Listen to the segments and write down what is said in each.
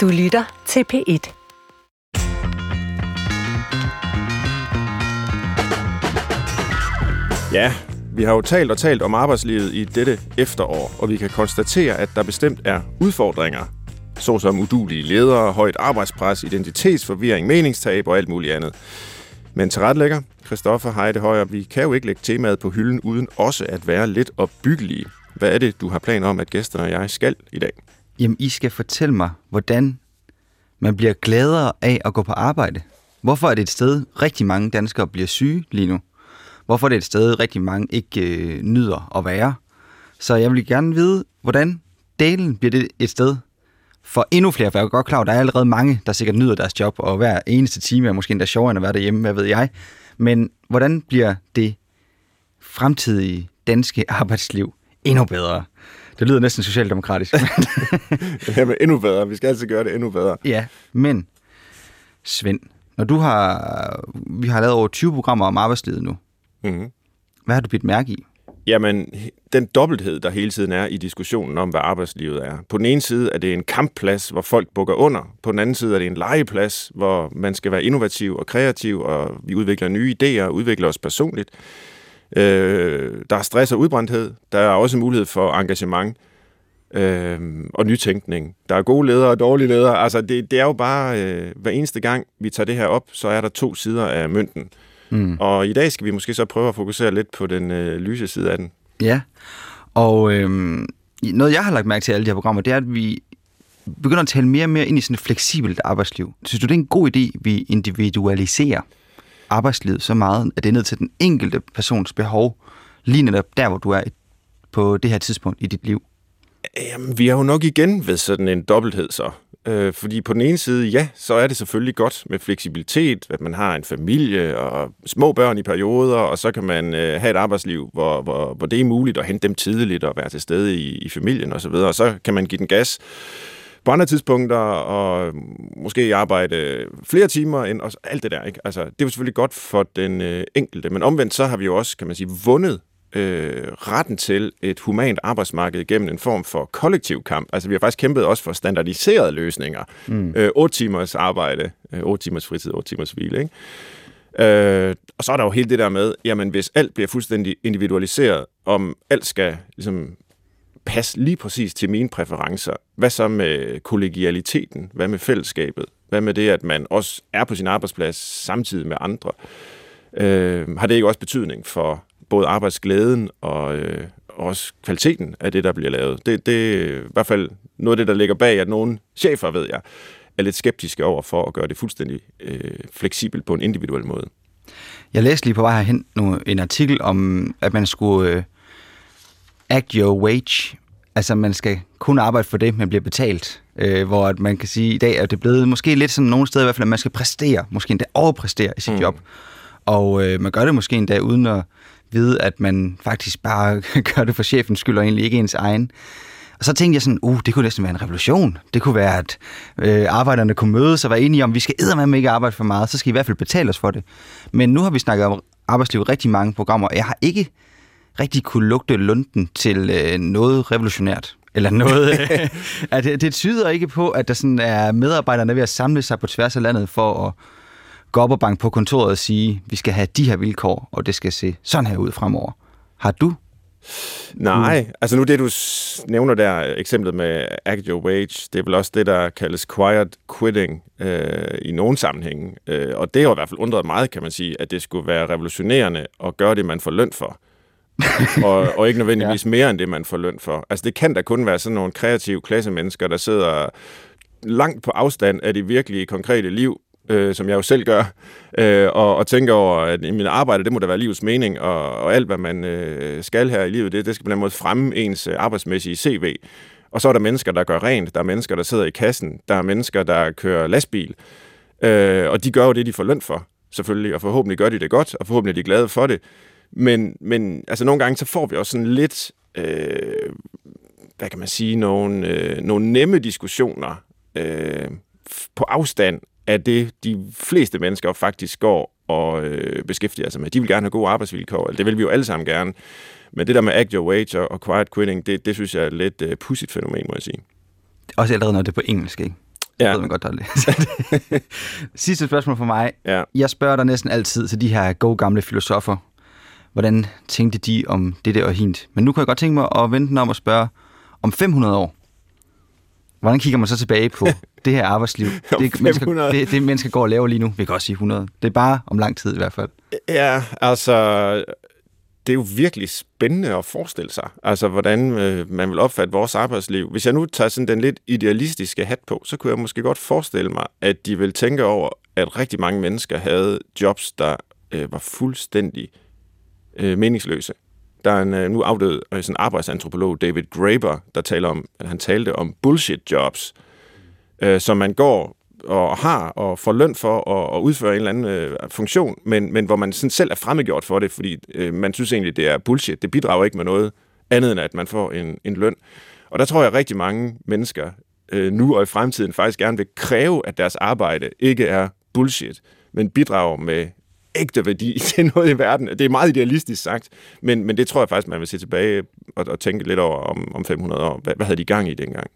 Du lytter til P1. Ja, vi har jo talt og talt om arbejdslivet i dette efterår, og vi kan konstatere, at der bestemt er udfordringer, såsom udulige ledere, højt arbejdspres, identitetsforvirring, meningstab og alt muligt andet. Men tilrettelægger, Christoffer Heide Højer, vi kan jo ikke lægge temaet på hylden uden også at være lidt opbyggelige. Hvad er det, du har planer om, at gæsterne og jeg skal i dag? Jamen, I skal fortælle mig, hvordan man bliver gladere af at gå på arbejde. Hvorfor er det et sted, rigtig mange danskere bliver syge lige nu? Hvorfor er det et sted, rigtig mange ikke øh, nyder at være? Så jeg vil gerne vide, hvordan delen bliver det et sted for endnu flere, for jeg er godt klar, at der er allerede mange, der sikkert nyder deres job, og hver eneste time er måske endda sjovere end at være derhjemme, hvad ved jeg. Men hvordan bliver det fremtidige danske arbejdsliv endnu bedre? Det lyder næsten socialdemokratisk. Jamen, endnu bedre. Vi skal altid gøre det endnu bedre. ja, men Svend, når du har, vi har lavet over 20 programmer om arbejdslivet nu, Mm-hmm. hvad har du bidt mærke i? Jamen, den dobbelthed, der hele tiden er i diskussionen om, hvad arbejdslivet er. På den ene side er det en kampplads, hvor folk bukker under. På den anden side er det en legeplads, hvor man skal være innovativ og kreativ, og vi udvikler nye idéer og udvikler os personligt. Øh, der er stress og udbrændthed. Der er også mulighed for engagement øh, og nytænkning. Der er gode ledere og dårlige ledere. Altså, det, det er jo bare, øh, hver eneste gang vi tager det her op, så er der to sider af mønten. Mm. Og i dag skal vi måske så prøve at fokusere lidt på den øh, lyse side af den. Ja, og øhm, noget jeg har lagt mærke til i alle de her programmer, det er, at vi begynder at tale mere og mere ind i sådan et fleksibelt arbejdsliv. Synes du, det er en god idé, vi individualiserer arbejdslivet så meget, at det er ned til den enkelte persons behov, lige netop der, hvor du er på det her tidspunkt i dit liv? Jamen, vi har jo nok igen ved sådan en dobbelthed så. Øh, fordi på den ene side, ja, så er det selvfølgelig godt med fleksibilitet, at man har en familie og små børn i perioder, og så kan man øh, have et arbejdsliv, hvor, hvor, hvor det er muligt at hente dem tidligt og være til stede i, i familien osv., og, og så kan man give den gas på andre tidspunkter, og måske arbejde flere timer end og alt det der. Ikke? Altså, det er jo selvfølgelig godt for den øh, enkelte, men omvendt så har vi jo også, kan man sige, vundet øh, retten til et humant arbejdsmarked gennem en form for kollektiv kamp. Altså vi har faktisk kæmpet også for standardiserede løsninger. Mm. Øh, 8 timers arbejde, øh, 8 timers fritid, 8 timers hvile. Ikke? Øh, og så er der jo hele det der med, jamen hvis alt bliver fuldstændig individualiseret, om alt skal ligesom passe lige præcis til mine præferencer, hvad så med kollegialiteten? Hvad med fællesskabet? Hvad med det, at man også er på sin arbejdsplads samtidig med andre? Øh, har det ikke også betydning for både arbejdsglæden og øh, også kvaliteten af det, der bliver lavet. Det, det er i hvert fald noget af det, der ligger bag, at nogle chefer, ved jeg, er lidt skeptiske over for at gøre det fuldstændig øh, fleksibelt på en individuel måde. Jeg læste lige på vej herhen nu en artikel om, at man skulle øh, act your wage. Altså, man skal kun arbejde for det, man bliver betalt. Øh, hvor at man kan sige, at i dag er det blevet måske lidt sådan nogle steder i hvert fald, at man skal præstere, måske endda overpræstere i sit mm. job. Og øh, man gør det måske endda uden at vide, at man faktisk bare gør det for chefens skyld, og egentlig ikke ens egen. Og så tænkte jeg sådan, uh, det kunne næsten være en revolution. Det kunne være, at øh, arbejderne kunne mødes og være enige om, at vi skal eddermame ikke arbejde for meget, så skal I i hvert fald betale os for det. Men nu har vi snakket om arbejdsliv rigtig mange programmer, og jeg har ikke rigtig kunne lugte lunden til øh, noget revolutionært. Eller noget. at det, det tyder ikke på, at der sådan er medarbejderne ved at samle sig på tværs af landet for at gå op og banke på kontoret og sige, vi skal have de her vilkår, og det skal se sådan her ud fremover. Har du? Nej, mm. altså nu det, du nævner der, eksemplet med act your wage, det er vel også det, der kaldes quiet quitting øh, i nogen sammenhænge. Øh, og det har i hvert fald undret meget, kan man sige, at det skulle være revolutionerende at gøre det, man får løn for. og, og ikke nødvendigvis ja. mere end det, man får løn for. Altså det kan da kun være sådan nogle kreative klassemennesker, der sidder langt på afstand af det virkelige, konkrete liv, øh, som jeg jo selv gør, øh, og, og tænker over, at i min arbejde, det må da være livets mening, og, og alt, hvad man øh, skal her i livet, det, det skal på den måde fremme ens øh, arbejdsmæssige CV. Og så er der mennesker, der gør rent, der er mennesker, der sidder i kassen, der er mennesker, der kører lastbil, øh, og de gør jo det, de får løn for, selvfølgelig, og forhåbentlig gør de det godt, og forhåbentlig er de glade for det. Men, men altså nogle gange, så får vi også sådan lidt, øh, hvad kan man sige, nogle, øh, nogle nemme diskussioner øh, på afstand af det, de fleste mennesker faktisk går og øh, beskæftiger sig med. De vil gerne have gode arbejdsvilkår, eller det vil vi jo alle sammen gerne. Men det der med act your wage og, og quiet quitting, det, det synes jeg er et lidt øh, pudsigt fænomen, må jeg sige. Også allerede, når det er på engelsk, ikke? Ja. ved man godt, der er Sidste spørgsmål for mig. Ja. Jeg spørger dig næsten altid til de her gode gamle filosofer. Hvordan tænkte de om det der og hint? Men nu kan jeg godt tænke mig at vente om at spørge om 500 år. Hvordan kigger man så tilbage på det her arbejdsliv? Det, mennesker, det, det mennesker går og laver lige nu. Vi kan også sige 100. Det er bare om lang tid i hvert fald. Ja, altså det er jo virkelig spændende at forestille sig, altså hvordan øh, man vil opfatte vores arbejdsliv. Hvis jeg nu tager sådan den lidt idealistiske hat på, så kunne jeg måske godt forestille mig, at de vil tænke over, at rigtig mange mennesker havde jobs, der øh, var fuldstændig øh, meningsløse. Der er en øh, nu afdød øh, sådan arbejdsantropolog, David Graeber, der taler om, at han talte om bullshit jobs, øh, som man går og har og får løn for at, at udføre en eller anden øh, funktion, men, men hvor man sådan selv er fremmedgjort for det, fordi øh, man synes egentlig, det er bullshit. Det bidrager ikke med noget andet, end at man får en, en løn. Og der tror jeg, at rigtig mange mennesker øh, nu og i fremtiden faktisk gerne vil kræve, at deres arbejde ikke er bullshit, men bidrager med ægte værdi til noget i verden. Det er meget idealistisk sagt, men, men det tror jeg faktisk, man vil se tilbage og, og tænke lidt over om, om 500 år. Hvad, hvad havde de gang i dengang?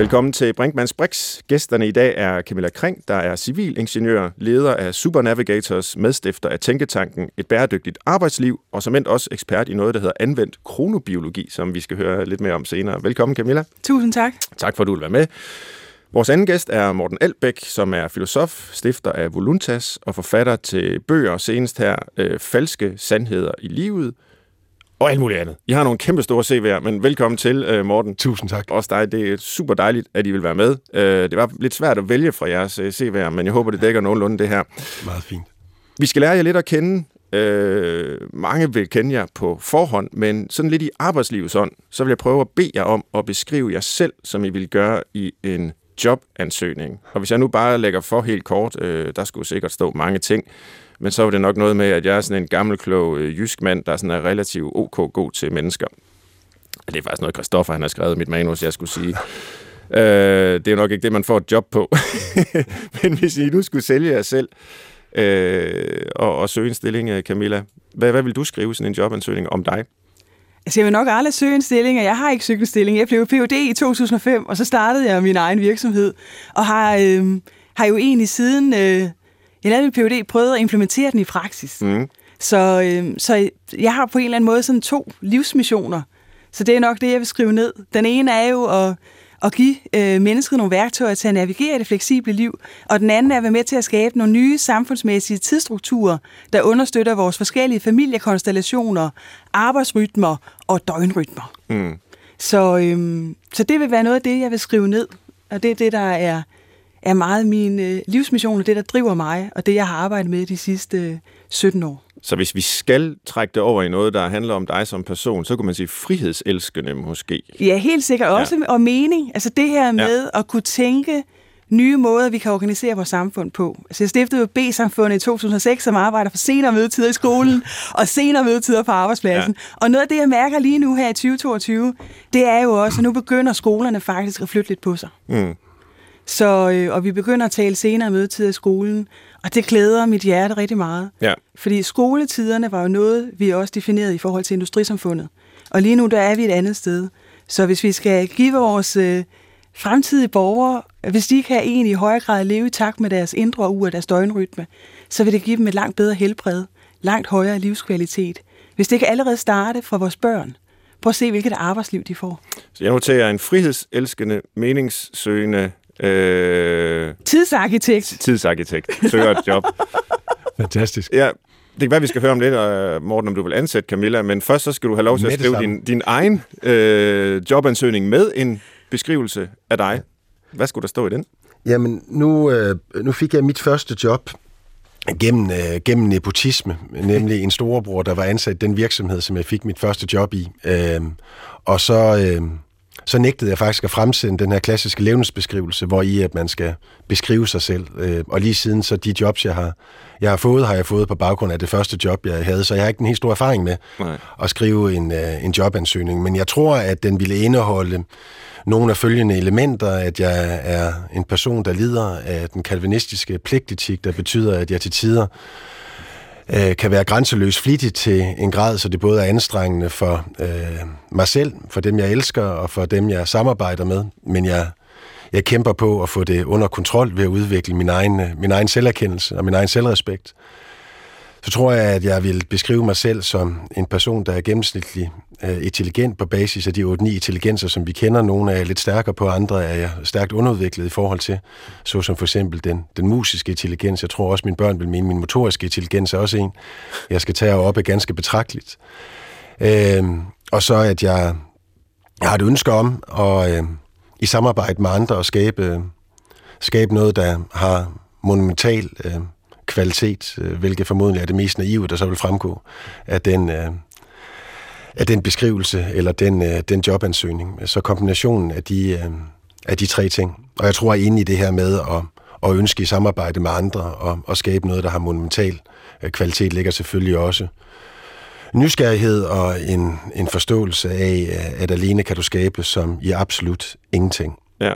Velkommen til Brinkmanns Brix. Gæsterne i dag er Camilla Kring, der er civilingeniør, leder af Supernavigators, medstifter af Tænketanken Et Bæredygtigt Arbejdsliv, og som endt også ekspert i noget, der hedder anvendt kronobiologi, som vi skal høre lidt mere om senere. Velkommen, Camilla. Tusind tak. Tak for, at du vil være med. Vores anden gæst er Morten Albæk, som er filosof, stifter af Voluntas og forfatter til bøger, senest her øh, Falske Sandheder i Livet, og alt muligt andet. I har nogle kæmpe store CV'er, men velkommen til, øh, Morten. Tusind tak. Også dig. Det er super dejligt, at I vil være med. Øh, det var lidt svært at vælge fra jeres øh, CV'er, men jeg håber, det dækker nogenlunde det her. Meget fint. Vi skal lære jer lidt at kende. mange vil kende jer på forhånd, men sådan lidt i arbejdslivets ånd, så vil jeg prøve at bede jer om at beskrive jer selv, som I vil gøre i en jobansøgning. Og hvis jeg nu bare lægger for helt kort, øh, der skulle sikkert stå mange ting, men så var det nok noget med, at jeg er sådan en gammel, klog øh, jysk mand, der sådan er relativt ok god til mennesker. Det er faktisk noget, Christoffer han har skrevet i mit manus, jeg skulle sige. Øh, det er nok ikke det, man får et job på. Men hvis I nu skulle sælge jer selv øh, og, og søge en stilling, øh, Camilla, hvad, hvad vil du skrive sådan en jobansøgning om dig? Altså, jeg vil nok aldrig søge en stilling, og jeg har ikke søgt en stilling. Jeg blev PhD i 2005, og så startede jeg min egen virksomhed, og har, øh, har jo egentlig siden øh, jeg lavede min PhD, prøvede at implementere den i praksis. Mm. Så, øh, så jeg har på en eller anden måde sådan to livsmissioner. Så det er nok det, jeg vil skrive ned. Den ene er jo at, at give øh, mennesket nogle værktøjer til at navigere i det fleksible liv, og den anden er at være med til at skabe nogle nye samfundsmæssige tidsstrukturer, der understøtter vores forskellige familiekonstellationer, arbejdsrytmer og døgnrytmer. Mm. Så, øh, så det vil være noget af det, jeg vil skrive ned, og det er det, der er er meget min øh, livsmission, og det, der driver mig, og det, jeg har arbejdet med de sidste øh, 17 år. Så hvis vi skal trække det over i noget, der handler om dig som person, så kunne man sige frihedselskende måske. Ja, helt sikkert. Også ja. og mening. Altså det her med ja. at kunne tænke nye måder, vi kan organisere vores samfund på. Altså jeg stiftede jo B-samfundet i 2006, som arbejder for senere mødetider i skolen og senere mødetider på arbejdspladsen. Ja. Og noget af det, jeg mærker lige nu her i 2022, det er jo også, at nu begynder skolerne faktisk at flytte lidt på sig. Mm. Så, øh, og vi begynder at tale senere mødetid i skolen, og det glæder mit hjerte rigtig meget. Ja. Fordi skoletiderne var jo noget, vi også definerede i forhold til industrisamfundet. Og lige nu, der er vi et andet sted. Så hvis vi skal give vores øh, fremtidige borgere, hvis de kan egentlig i højere grad leve i takt med deres indre uge og deres døgnrytme, så vil det give dem et langt bedre helbred, langt højere livskvalitet. Hvis det kan allerede starte fra vores børn, prøv at se, hvilket arbejdsliv de får. Så jeg noterer en frihedselskende, meningssøgende Øh, tidsarkitekt. Tidsarkitekt. Søger et job. Fantastisk. Ja, det kan være, vi skal høre om lidt, uh, Morten, om du vil ansætte Camilla, men først så skal du have lov til at skrive din, din egen øh, jobansøgning med en beskrivelse af dig. Hvad skulle der stå i den? Jamen, nu, øh, nu fik jeg mit første job gennem, øh, gennem nepotisme, nemlig en storebror, der var ansat i den virksomhed, som jeg fik mit første job i. Øh, og så... Øh, så nægtede jeg faktisk at fremsende den her klassiske levnedsbeskrivelse, hvor i at man skal beskrive sig selv. Øh, og lige siden så de jobs, jeg har, jeg har fået, har jeg fået på baggrund af det første job, jeg havde. Så jeg har ikke en helt stor erfaring med Nej. at skrive en, øh, en jobansøgning. Men jeg tror, at den ville indeholde nogle af følgende elementer, at jeg er en person, der lider af den kalvinistiske pligtetik, der betyder, at jeg til tider øh, kan være grænseløs flittig til en grad, så det både er anstrengende for øh, mig selv, for dem jeg elsker og for dem jeg samarbejder med, men jeg, jeg kæmper på at få det under kontrol ved at udvikle min egen, øh, min egen selverkendelse og min egen selvrespekt så tror jeg, at jeg vil beskrive mig selv som en person, der er gennemsnitlig øh, intelligent på basis af de 8-9 intelligenser, som vi kender. Nogle er jeg lidt stærkere på, andre er jeg stærkt underudviklet i forhold til, såsom for eksempel den, den musiske intelligens. Jeg tror også, mine børn vil mene, min motoriske intelligens er også en, jeg skal tage op af ganske betragteligt. Øh, og så at jeg, jeg har et ønske om at øh, i samarbejde med andre at skabe, øhm, skabe noget, der har monumental øh, kvalitet, øh, hvilket formodentlig er det mest naive, der så vil fremgå af den, øh, af den beskrivelse eller den, øh, den jobansøgning. Så kombinationen af de, af de tre ting. Og jeg tror, at inde i det her med at, at ønske i samarbejde med andre og, og skabe noget, der har monumental kvalitet, ligger selvfølgelig også nysgerrighed og en, en forståelse af, at alene kan du skabe som i absolut ingenting. Ja.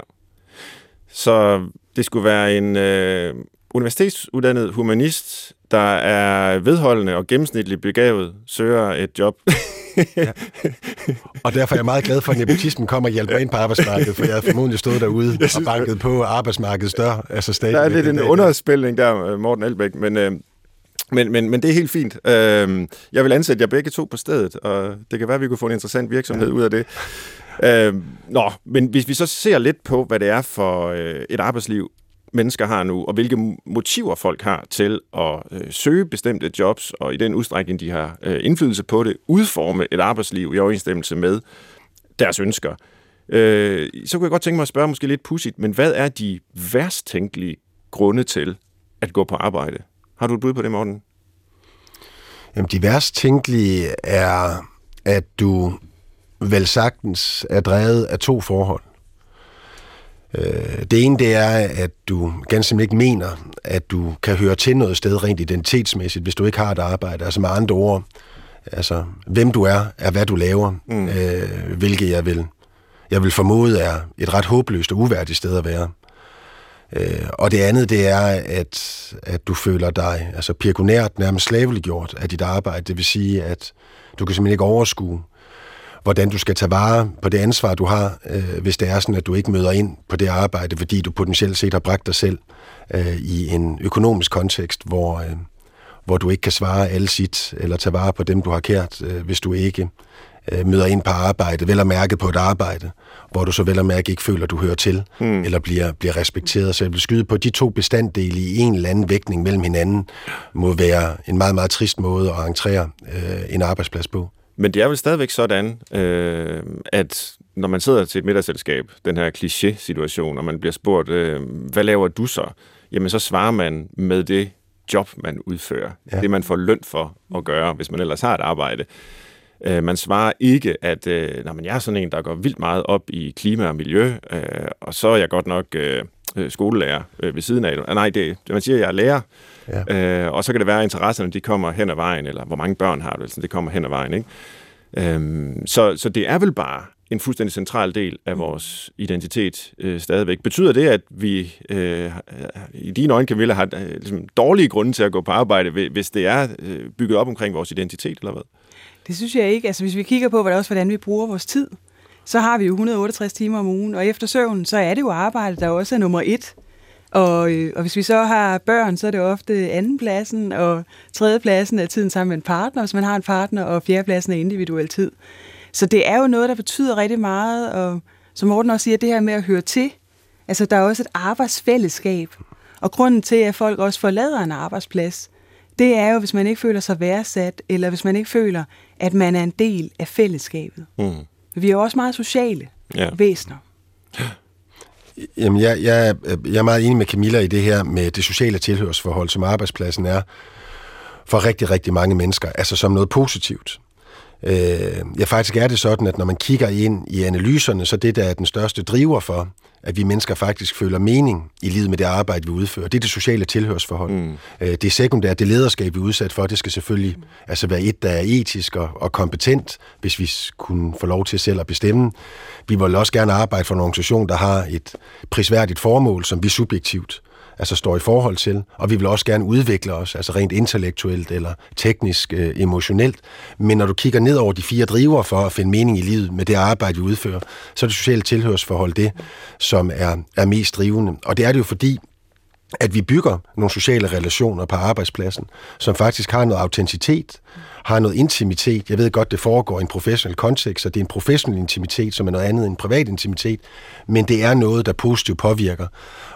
Så det skulle være en, øh, universitetsuddannet humanist, der er vedholdende og gennemsnitligt begavet, søger et job. ja. Og derfor er jeg meget glad for, at nepotismen kommer og hjælper ind på arbejdsmarkedet, for jeg har formodentlig stået derude og banket på arbejdsmarkedets dør. Altså stadig der er lidt en underspilning der, Morten Albæk, men, øh, men, men, men det er helt fint. Øh, jeg vil ansætte jer begge to på stedet, og det kan være, at vi kunne få en interessant virksomhed ud af det. Øh, nå, men hvis vi så ser lidt på, hvad det er for øh, et arbejdsliv, mennesker har nu, og hvilke motiver folk har til at øh, søge bestemte jobs, og i den udstrækning, de har øh, indflydelse på det, udforme et arbejdsliv i overensstemmelse med deres ønsker. Øh, så kunne jeg godt tænke mig at spørge måske lidt pudsigt, men hvad er de værst tænkelige grunde til at gå på arbejde? Har du et bud på det, Morten? Jamen, de værst tænkelige er, at du vel sagtens er drevet af to forhold. Øh, det ene, det er, at du ganske simpelthen ikke mener, at du kan høre til noget sted rent identitetsmæssigt, hvis du ikke har et arbejde. Altså med andre ord, altså hvem du er, er hvad du laver, mm. øh, hvilket jeg vil, jeg vil formode er et ret håbløst og uværdigt sted at være. Øh, og det andet, det er, at, at du føler dig altså pionerert, nærmest slaveliggjort af dit arbejde. Det vil sige, at du kan simpelthen ikke overskue, hvordan du skal tage vare på det ansvar, du har, øh, hvis det er sådan, at du ikke møder ind på det arbejde, fordi du potentielt set har bragt dig selv øh, i en økonomisk kontekst, hvor, øh, hvor du ikke kan svare alle sit, eller tage vare på dem, du har kært, øh, hvis du ikke øh, møder ind på arbejde, vel at mærke på et arbejde, hvor du så vel at mærke ikke føler, du hører til, mm. eller bliver, bliver respekteret. Så jeg vil skyde på, de to bestanddele i en eller anden vægtning mellem hinanden, må være en meget, meget trist måde at entrere øh, en arbejdsplads på. Men det er vel stadigvæk sådan, øh, at når man sidder til et middagsselskab, den her kliché-situation, og man bliver spurgt, øh, hvad laver du så? Jamen, så svarer man med det job, man udfører. Ja. Det, man får løn for at gøre, hvis man ellers har et arbejde. Øh, man svarer ikke, at øh, men jeg er sådan en, der går vildt meget op i klima og miljø, øh, og så er jeg godt nok øh, skolelærer øh, ved siden af. Nej, det, man siger, at jeg er lærer, Ja. Øh, og så kan det være, at interesserne de kommer hen ad vejen, eller hvor mange børn har du, altså, det kommer hen ad vejen. Ikke? Øhm, så, så det er vel bare en fuldstændig central del af vores identitet øh, stadigvæk. Betyder det, at vi øh, i dine øjne kan ville have øh, ligesom, dårlige grunde til at gå på arbejde, hvis det er øh, bygget op omkring vores identitet, eller hvad? Det synes jeg ikke. Altså, hvis vi kigger på, hvordan, også, hvordan vi bruger vores tid, så har vi jo 168 timer om ugen, og efter søvn, så er det jo arbejde, der også er nummer et. Og, øh, og hvis vi så har børn, så er det ofte andenpladsen, og tredjepladsen er tiden sammen med en partner, hvis man har en partner, og fjerdepladsen er individuel tid. Så det er jo noget, der betyder rigtig meget, og som Morten også siger, det her med at høre til. Altså, der er også et arbejdsfællesskab. Og grunden til, at folk også forlader en arbejdsplads, det er jo, hvis man ikke føler sig værdsat, eller hvis man ikke føler, at man er en del af fællesskabet. Mm. Vi er jo også meget sociale ja. væsener. Jamen, jeg, jeg, jeg er meget enig med Camilla i det her med det sociale tilhørsforhold, som arbejdspladsen er for rigtig, rigtig mange mennesker, altså som noget positivt. Øh, ja, faktisk er det sådan, at når man kigger ind i analyserne, så det, der er den største driver for, at vi mennesker faktisk føler mening i livet med det arbejde, vi udfører. Det er det sociale tilhørsforhold. Mm. Øh, det sekundært, det lederskab, vi er udsat for, det skal selvfølgelig mm. altså være et, der er etisk og, og kompetent, hvis vi kunne få lov til selv at bestemme. Vi vil også gerne arbejde for en organisation, der har et prisværdigt formål, som vi subjektivt altså står i forhold til, og vi vil også gerne udvikle os, altså rent intellektuelt eller teknisk, øh, emotionelt. Men når du kigger ned over de fire driver for at finde mening i livet med det arbejde, vi udfører, så er det sociale tilhørsforhold det, som er, er mest drivende. Og det er det jo fordi, at vi bygger nogle sociale relationer på arbejdspladsen, som faktisk har noget autenticitet, har noget intimitet. Jeg ved godt, det foregår i en professionel kontekst, så det er en professionel intimitet, som er noget andet end en privat intimitet, men det er noget, der positivt påvirker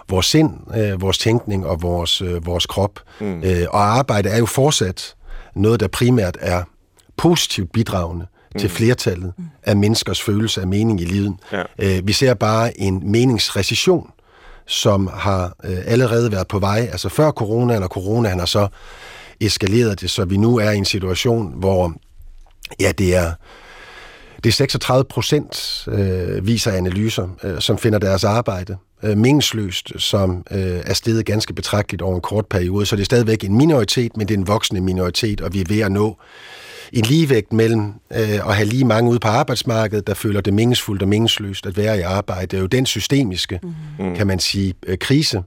vores sind, øh, vores tænkning og vores, øh, vores krop. Mm. Øh, og arbejde er jo fortsat noget, der primært er positivt bidragende mm. til flertallet af menneskers følelse af mening i livet. Ja. Øh, vi ser bare en meningsrecession, som har øh, allerede været på vej, altså før coronaen, og coronaen har så eskaleret det, så vi nu er i en situation, hvor ja, det er det er 36 procent, øh, viser analyser, øh, som finder deres arbejde øh, meningsløst, som øh, er steget ganske betragteligt over en kort periode. Så det er stadigvæk en minoritet, men det er en voksende minoritet, og vi er ved at nå en ligevægt mellem øh, at have lige mange ude på arbejdsmarkedet, der føler det meningsfuldt og meningsløst at være i arbejde. Det er jo den systemiske, mm. kan man sige, øh, krise,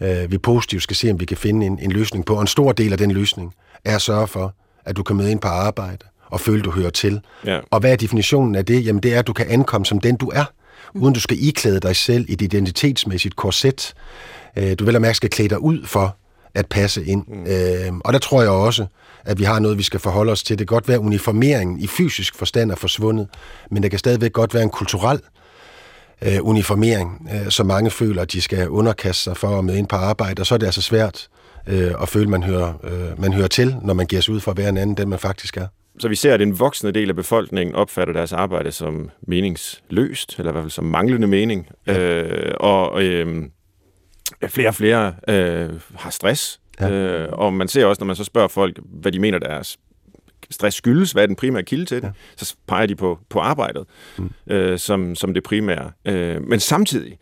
øh, vi positivt skal se, om vi kan finde en, en løsning på. Og en stor del af den løsning er at sørge for, at du kan møde ind på arbejde og føle, du hører til. Ja. Og hvad er definitionen af det? Jamen det er, at du kan ankomme som den, du er, uden du skal iklæde dig selv i et identitetsmæssigt korset. Øh, du vil mærke skal klæde dig ud for at passe ind. Mm. Øh, og der tror jeg også, at vi har noget, vi skal forholde os til. Det kan godt være, at uniformeringen i fysisk forstand er forsvundet, men der kan stadigvæk godt være en kulturel øh, uniformering, øh, som mange føler, at de skal underkaste sig for at med ind på arbejde, og så er det altså svært øh, at føle, at man hører, øh, man hører til, når man giver sig ud for at være en anden, den man faktisk er. Så vi ser, at en voksende del af befolkningen opfatter deres arbejde som meningsløst, eller i hvert fald som manglende mening. Ja. Øh, og øh, flere og flere øh, har stress. Ja. Øh, og man ser også, når man så spørger folk, hvad de mener, deres stress skyldes, hvad er den primære kilde til det, ja. så peger de på, på arbejdet mm. øh, som, som det primære. Øh, men samtidig,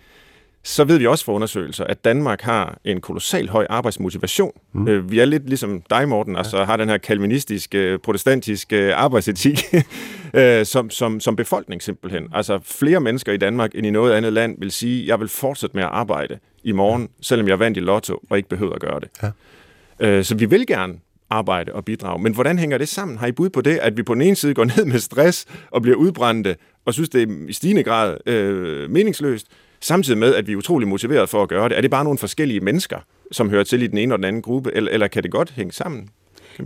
så ved vi også fra undersøgelser, at Danmark har en kolossal høj arbejdsmotivation. Mm. Øh, vi er lidt ligesom dig, Morten, altså ja. har den her kalvinistiske, protestantiske arbejdsetik øh, som, som, som befolkning simpelthen. Altså flere mennesker i Danmark end i noget andet land vil sige, jeg vil fortsætte med at arbejde i morgen, selvom jeg vandt i lotto og ikke behøver at gøre det. Ja. Øh, så vi vil gerne arbejde og bidrage. Men hvordan hænger det sammen? Har I bud på det, at vi på den ene side går ned med stress og bliver udbrændte, og synes, det er i stigende grad øh, meningsløst, samtidig med, at vi er utrolig motiveret for at gøre det? Er det bare nogle forskellige mennesker, som hører til i den ene og den anden gruppe, eller, eller kan det godt hænge sammen?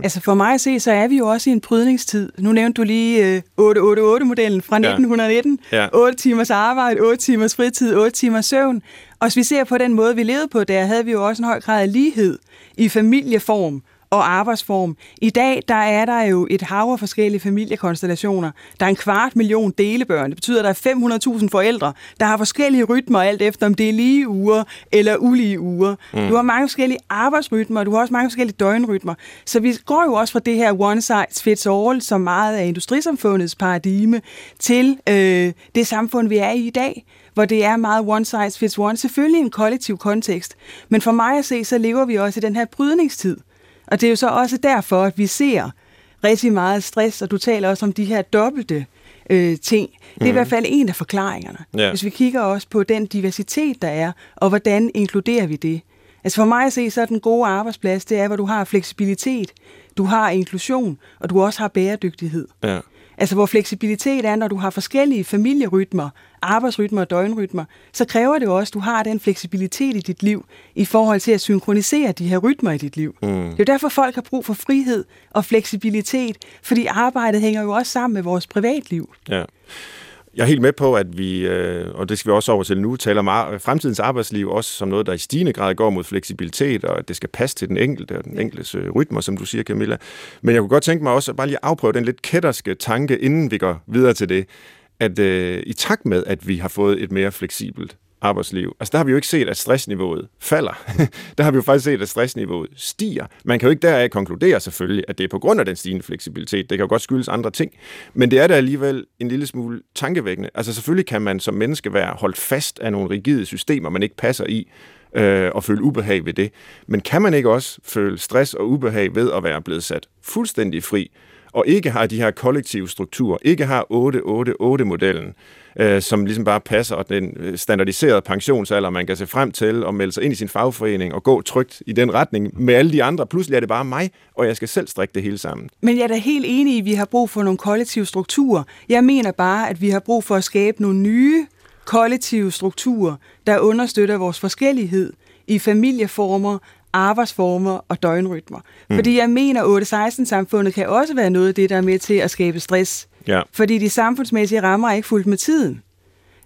Altså for mig at se, så er vi jo også i en brydningstid. Nu nævnte du lige øh, 888-modellen fra 1919. Ja. Ja. 8 timers arbejde, 8 timers fritid, 8 timers søvn. Og hvis vi ser på den måde, vi levede på, der havde vi jo også en høj grad af lighed i familieform og arbejdsform. I dag der er der jo et hav af forskellige familiekonstellationer. Der er en kvart million delebørn. Det betyder, at der er 500.000 forældre, der har forskellige rytmer, alt efter om det er lige uger eller ulige uger. Mm. Du har mange forskellige arbejdsrytmer, du har også mange forskellige døgnrytmer. Så vi går jo også fra det her one size fits all, som meget af industrisamfundets paradigme, til øh, det samfund, vi er i i dag hvor det er meget one size fits one. Selvfølgelig i en kollektiv kontekst, men for mig at se, så lever vi også i den her brydningstid. Og det er jo så også derfor, at vi ser rigtig meget stress, og du taler også om de her dobbelte øh, ting. Det er mm. i hvert fald en af forklaringerne. Ja. Hvis vi kigger også på den diversitet, der er, og hvordan inkluderer vi det. Altså for mig at se, så er den gode arbejdsplads, det er, hvor du har fleksibilitet, du har inklusion, og du også har bæredygtighed. Ja. Altså hvor fleksibilitet er, når du har forskellige familierytmer, arbejdsrytmer og døgnrytmer, så kræver det også, at du har den fleksibilitet i dit liv, i forhold til at synkronisere de her rytmer i dit liv. Mm. Det er jo derfor, folk har brug for frihed og fleksibilitet, fordi arbejdet hænger jo også sammen med vores privatliv. Ja. Jeg er helt med på, at vi, øh, og det skal vi også over til nu, taler om fremtidens arbejdsliv også som noget, der i stigende grad går mod fleksibilitet, og at det skal passe til den enkelte og den enkeltes øh, rytmer, som du siger, Camilla. Men jeg kunne godt tænke mig også at bare lige afprøve den lidt kætterske tanke, inden vi går videre til det, at øh, i takt med, at vi har fået et mere fleksibelt arbejdsliv. Altså der har vi jo ikke set, at stressniveauet falder. der har vi jo faktisk set, at stressniveauet stiger. Man kan jo ikke deraf konkludere selvfølgelig, at det er på grund af den stigende fleksibilitet. Det kan jo godt skyldes andre ting. Men det er da alligevel en lille smule tankevækkende. Altså selvfølgelig kan man som menneske være holdt fast af nogle rigide systemer, man ikke passer i, øh, og føle ubehag ved det. Men kan man ikke også føle stress og ubehag ved at være blevet sat fuldstændig fri og ikke har de her kollektive strukturer, ikke har 8-8-8-modellen, øh, som ligesom bare passer, og den øh, standardiserede pensionsalder, man kan se frem til og melde sig ind i sin fagforening og gå trygt i den retning med alle de andre. Pludselig er det bare mig, og jeg skal selv strikke det hele sammen. Men jeg er da helt enig i, at vi har brug for nogle kollektive strukturer. Jeg mener bare, at vi har brug for at skabe nogle nye kollektive strukturer, der understøtter vores forskellighed i familieformer, arbejdsformer og døgnrytmer. Mm. Fordi jeg mener, at 8-16-samfundet kan også være noget af det, der er med til at skabe stress. Ja. Fordi de samfundsmæssige rammer er ikke fuldt med tiden.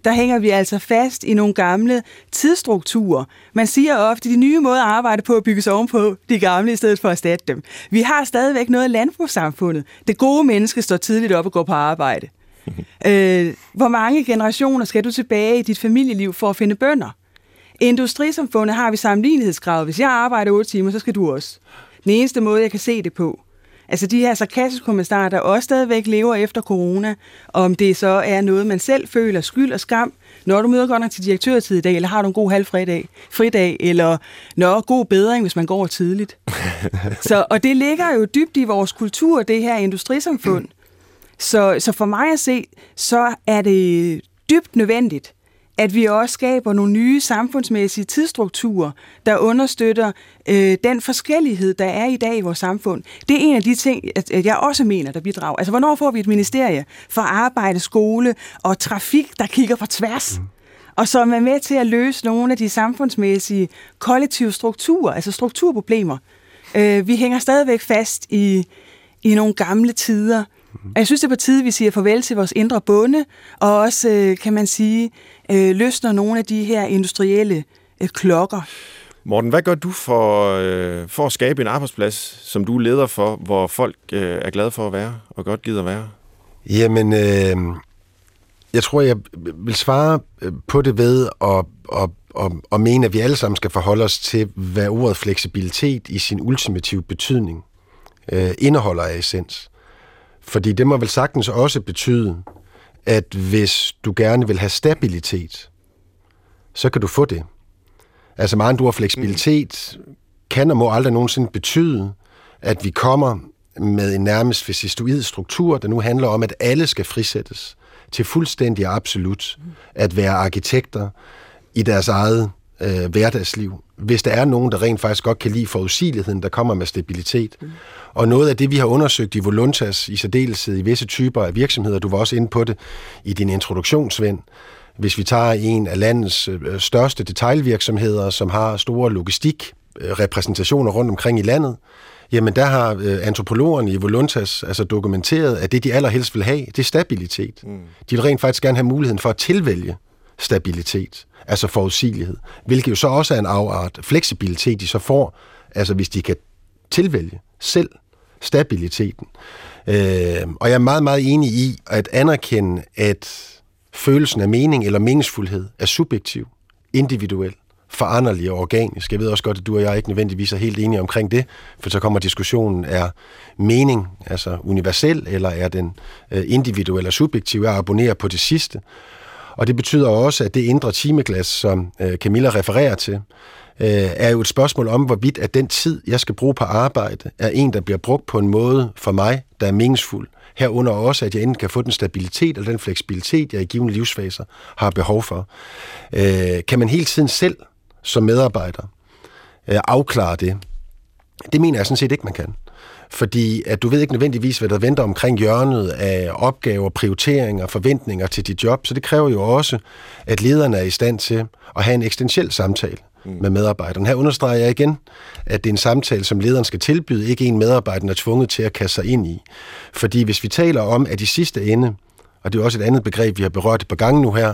Der hænger vi altså fast i nogle gamle tidsstrukturer. Man siger ofte, at de nye måder at arbejde på at bygge sig ovenpå de gamle, i stedet for at erstatte dem. Vi har stadigvæk noget af landbrugssamfundet. Det gode menneske står tidligt op og går på arbejde. øh, hvor mange generationer skal du tilbage i dit familieliv for at finde bønder? I industrisamfundet har vi sammenlignelighedskravet. Hvis jeg arbejder 8 timer, så skal du også. Den eneste måde, jeg kan se det på. Altså de her sarkastiske kommentarer, der også stadigvæk lever efter corona, om det så er noget, man selv føler skyld og skam, når du møder godt nok til direktørtid i dag, eller har du en god halvfredag, fridag, eller når god bedring, hvis man går tidligt. så, og det ligger jo dybt i vores kultur, det her industrisamfund. Så, så for mig at se, så er det dybt nødvendigt, at vi også skaber nogle nye samfundsmæssige tidsstrukturer, der understøtter øh, den forskellighed, der er i dag i vores samfund. Det er en af de ting, at jeg også mener, der bidrager. Altså, hvornår får vi et ministerie for arbejde, skole og trafik, der kigger på tværs? Mm og som er med til at løse nogle af de samfundsmæssige kollektive strukturer, altså strukturproblemer. Øh, vi hænger stadigvæk fast i, i nogle gamle tider, og jeg synes, det er på tide, vi siger farvel til vores indre bunde, og også, øh, kan man sige, øh, løsner nogle af de her industrielle øh, klokker. Morten, hvad gør du for, øh, for at skabe en arbejdsplads, som du er leder for, hvor folk øh, er glade for at være og godt gider at være? Jamen, øh, jeg tror, jeg vil svare øh, på det ved at, at, at, at mene, at vi alle sammen skal forholde os til, hvad ordet fleksibilitet i sin ultimative betydning øh, indeholder af essens. Fordi det må vel sagtens også betyde, at hvis du gerne vil have stabilitet, så kan du få det. Altså meget andre har fleksibilitet kan og må aldrig nogensinde betyde, at vi kommer med en nærmest fascistoid struktur, der nu handler om, at alle skal frisættes til fuldstændig absolut at være arkitekter i deres eget øh, hverdagsliv, hvis der er nogen, der rent faktisk godt kan lide forudsigeligheden, der kommer med stabilitet. Mm. Og noget af det, vi har undersøgt i Voluntas, i særdeleshed i visse typer af virksomheder, du var også inde på det i din introduktionsvend, hvis vi tager en af landets øh, største detailvirksomheder, som har store logistik repræsentationer rundt omkring i landet, jamen der har øh, antropologerne i Voluntas altså dokumenteret, at det de allerhelst vil have, det er stabilitet. Mm. De vil rent faktisk gerne have muligheden for at tilvælge stabilitet, altså forudsigelighed, hvilket jo så også er en afart. Fleksibilitet, de så får, altså hvis de kan tilvælge selv stabiliteten. Øh, og jeg er meget, meget enig i at anerkende, at følelsen af mening eller meningsfuldhed er subjektiv, individuel, foranderlig og organisk. Jeg ved også godt, at du og jeg ikke nødvendigvis er helt enige omkring det, for så kommer diskussionen, er mening altså universel, eller er den øh, individuel og subjektiv? Jeg abonnerer på det sidste. Og det betyder også, at det indre timeglas, som øh, Camilla refererer til, øh, er jo et spørgsmål om, hvorvidt at den tid, jeg skal bruge på arbejde, er en, der bliver brugt på en måde for mig, der er meningsfuld. Herunder også, at jeg enten kan få den stabilitet eller den fleksibilitet, jeg i givende livsfaser har behov for. Øh, kan man hele tiden selv som medarbejder øh, afklare det? Det mener jeg sådan set ikke, man kan fordi at du ved ikke nødvendigvis, hvad der venter omkring hjørnet af opgaver, prioriteringer, forventninger til dit job, så det kræver jo også, at lederne er i stand til at have en eksistentiel samtale mm. med medarbejderen. Her understreger jeg igen, at det er en samtale, som lederen skal tilbyde, ikke en medarbejder er tvunget til at kaste sig ind i. Fordi hvis vi taler om, at i sidste ende, og det er også et andet begreb, vi har berørt et par gange nu her,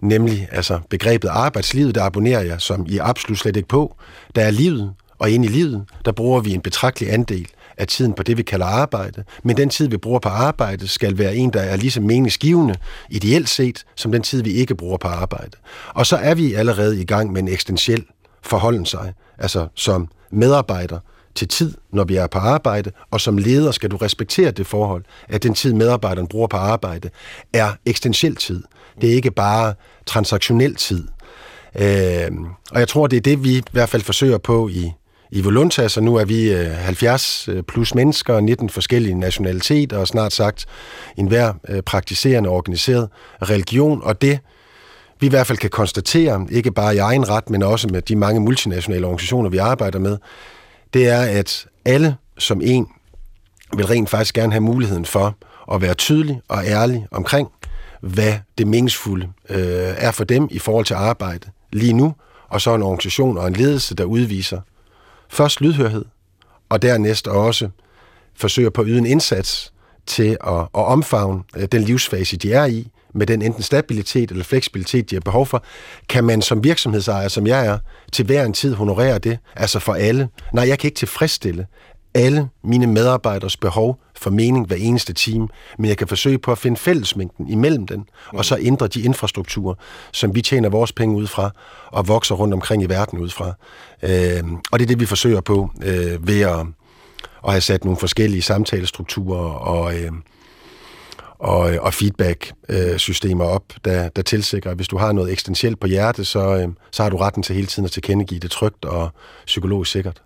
nemlig altså begrebet arbejdslivet, der abonnerer jeg som I absolut slet ikke på. Der er livet, og ind i livet, der bruger vi en betragtelig andel af tiden på det, vi kalder arbejde. Men den tid, vi bruger på arbejde, skal være en, der er lige så meningsgivende, ideelt set, som den tid, vi ikke bruger på arbejde. Og så er vi allerede i gang med en eksistentiel forholden sig, altså som medarbejder til tid, når vi er på arbejde, og som leder skal du respektere det forhold, at den tid, medarbejderen bruger på arbejde, er eksistentiel tid. Det er ikke bare transaktionel tid. Øh, og jeg tror, det er det, vi i hvert fald forsøger på i i Voluntas, så nu er vi øh, 70 øh, plus mennesker, 19 forskellige nationaliteter, og snart sagt enhver øh, praktiserende organiseret religion, og det vi i hvert fald kan konstatere, ikke bare i egen ret, men også med de mange multinationale organisationer, vi arbejder med, det er, at alle som en vil rent faktisk gerne have muligheden for at være tydelig og ærlig omkring, hvad det meningsfulde øh, er for dem i forhold til arbejde lige nu, og så en organisation og en ledelse, der udviser først lydhørhed, og dernæst også forsøger på at yde en indsats til at, at omfavne øh, den livsfase, de er i, med den enten stabilitet eller fleksibilitet, de har behov for, kan man som virksomhedsejer, som jeg er, til hver en tid honorere det, altså for alle. Nej, jeg kan ikke tilfredsstille alle mine medarbejderes behov for mening hver eneste time, men jeg kan forsøge på at finde fællesmængden imellem den, og så ændre de infrastrukturer, som vi tjener vores penge ud fra, og vokser rundt omkring i verden ud fra. Øh, og det er det, vi forsøger på øh, ved at, at have sat nogle forskellige samtalestrukturer og, øh, og, øh, og feedback-systemer op, der, der tilsikrer, at hvis du har noget eksistentielt på hjertet, så, øh, så har du retten til hele tiden at tilkendegive det trygt og psykologisk sikkert.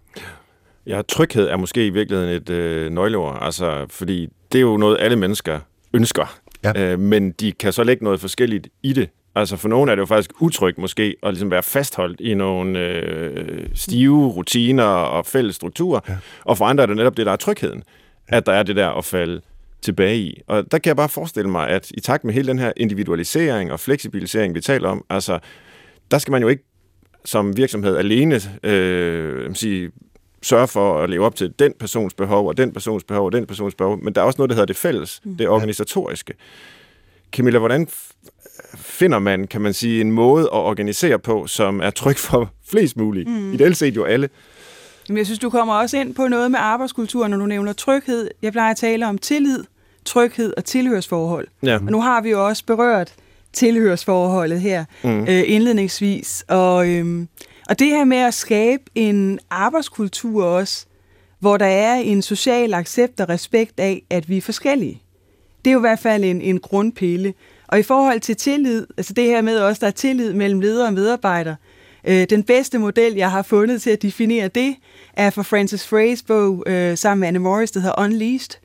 Ja, tryghed er måske i virkeligheden et øh, nøgleord, altså, fordi det er jo noget, alle mennesker ønsker, ja. øh, men de kan så lægge noget forskelligt i det. Altså for nogle er det jo faktisk utrygt måske at ligesom være fastholdt i nogle øh, stive rutiner og fælles strukturer, ja. og for andre er det netop det, der er trygheden, at der er det der at falde tilbage i. Og der kan jeg bare forestille mig, at i takt med hele den her individualisering og fleksibilisering, vi taler om, altså, der skal man jo ikke som virksomhed alene øh, sige, sørge for at leve op til den persons behov, og den persons behov, og den persons behov, men der er også noget, der hedder det fælles, mm. det organisatoriske. Camilla, hvordan finder man, kan man sige, en måde at organisere på, som er tryg for flest muligt? Mm. Ideelt set jo alle. Jamen, jeg synes, du kommer også ind på noget med arbejdskultur, når du nævner tryghed. Jeg plejer at tale om tillid, tryghed og tilhørsforhold. Ja. Og nu har vi jo også berørt tilhørsforholdet her mm. øh, indledningsvis. Og, øhm, og det her med at skabe en arbejdskultur også, hvor der er en social accept og respekt af, at vi er forskellige. Det er jo i hvert fald en, en grundpille. Og i forhold til tillid, altså det her med også, der er tillid mellem ledere og medarbejdere, øh, den bedste model, jeg har fundet til at definere det, er fra Francis Frey's bog øh, sammen med Anne Morris, der hedder Unleashed,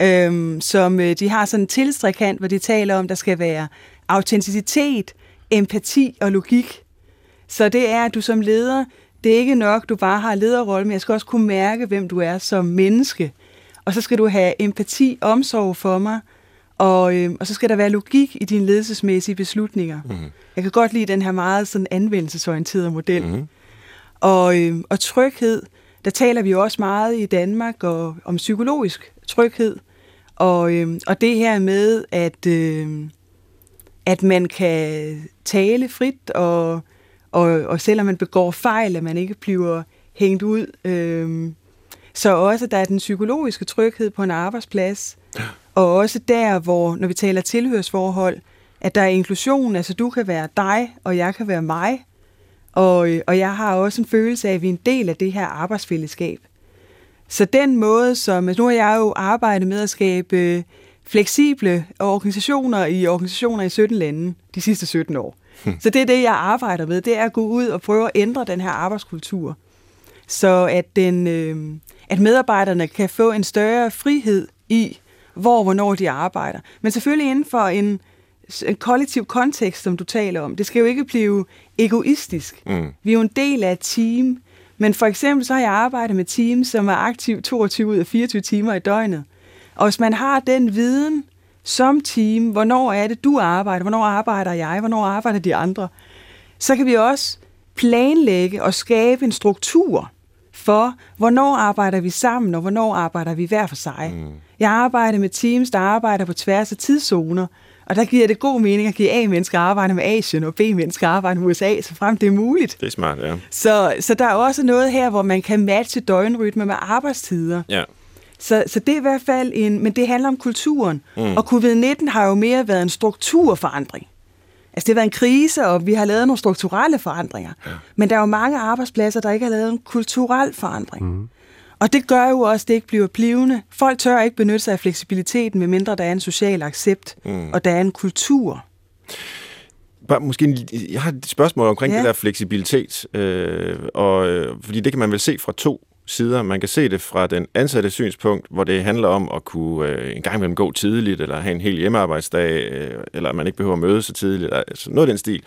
øh, som øh, de har sådan en tilstrækant, hvor de taler om, der skal være autenticitet, empati og logik. Så det er, at du som leder, det er ikke nok, du bare har lederrolle, men jeg skal også kunne mærke, hvem du er som menneske. Og så skal du have empati, omsorg for mig, og, øh, og så skal der være logik i dine ledelsesmæssige beslutninger. Mm. Jeg kan godt lide den her meget sådan anvendelsesorienterede model. Mm. Og, øh, og tryghed, der taler vi jo også meget i Danmark og, om psykologisk tryghed. Og, øh, og det her med, at, øh, at man kan tale frit, og, og, og selvom man begår fejl, at man ikke bliver hængt ud. Øh, så også, der er den psykologiske tryghed på en arbejdsplads. Og også der, hvor, når vi taler tilhørsforhold, at der er inklusion, altså du kan være dig, og jeg kan være mig. Og, og jeg har også en følelse af, at vi er en del af det her arbejdsfællesskab. Så den måde, som... Nu har jeg jo arbejdet med at skabe fleksible organisationer i organisationer i 17 lande de sidste 17 år. Så det er det, jeg arbejder med. Det er at gå ud og prøve at ændre den her arbejdskultur. Så at, den, øh, at medarbejderne kan få en større frihed i, hvor og hvornår de arbejder. Men selvfølgelig inden for en, en kollektiv kontekst, som du taler om. Det skal jo ikke blive egoistisk. Mm. Vi er jo en del af et team. Men for eksempel så har jeg arbejdet med teams, som er aktiv 22 ud af 24 timer i døgnet. Og hvis man har den viden som team, hvornår er det, du arbejder, hvornår arbejder jeg, hvornår arbejder de andre, så kan vi også planlægge og skabe en struktur for, hvornår arbejder vi sammen, og hvornår arbejder vi hver for sig. Mm. Jeg arbejder med teams, der arbejder på tværs af tidszoner, og der giver det god mening at give A-mennesker arbejde med Asien, og B-mennesker arbejde med USA, så frem det er muligt. Det er smart, ja. Så, så der er også noget her, hvor man kan matche døgnrytme med arbejdstider. Ja. Så, så det er i hvert fald en, men det handler om kulturen. Mm. Og covid-19 har jo mere været en strukturforandring. Altså det har været en krise, og vi har lavet nogle strukturelle forandringer. Ja. Men der er jo mange arbejdspladser, der ikke har lavet en kulturel forandring. Mm. Og det gør jo også, at det ikke bliver blivende. Folk tør ikke benytte sig af fleksibiliteten, medmindre der er en social accept, mm. og der er en kultur. bare måske en, jeg har et spørgsmål omkring Ja. det der fleksibilitet, øh, og, øh, fordi det kan man vel se fra to sider. Man kan se det fra den ansatte synspunkt, hvor det handler om at kunne øh, en gang imellem gå tidligt, eller have en hel hjemmearbejdsdag, øh, eller at man ikke behøver at møde så tidligt, eller altså noget af den stil.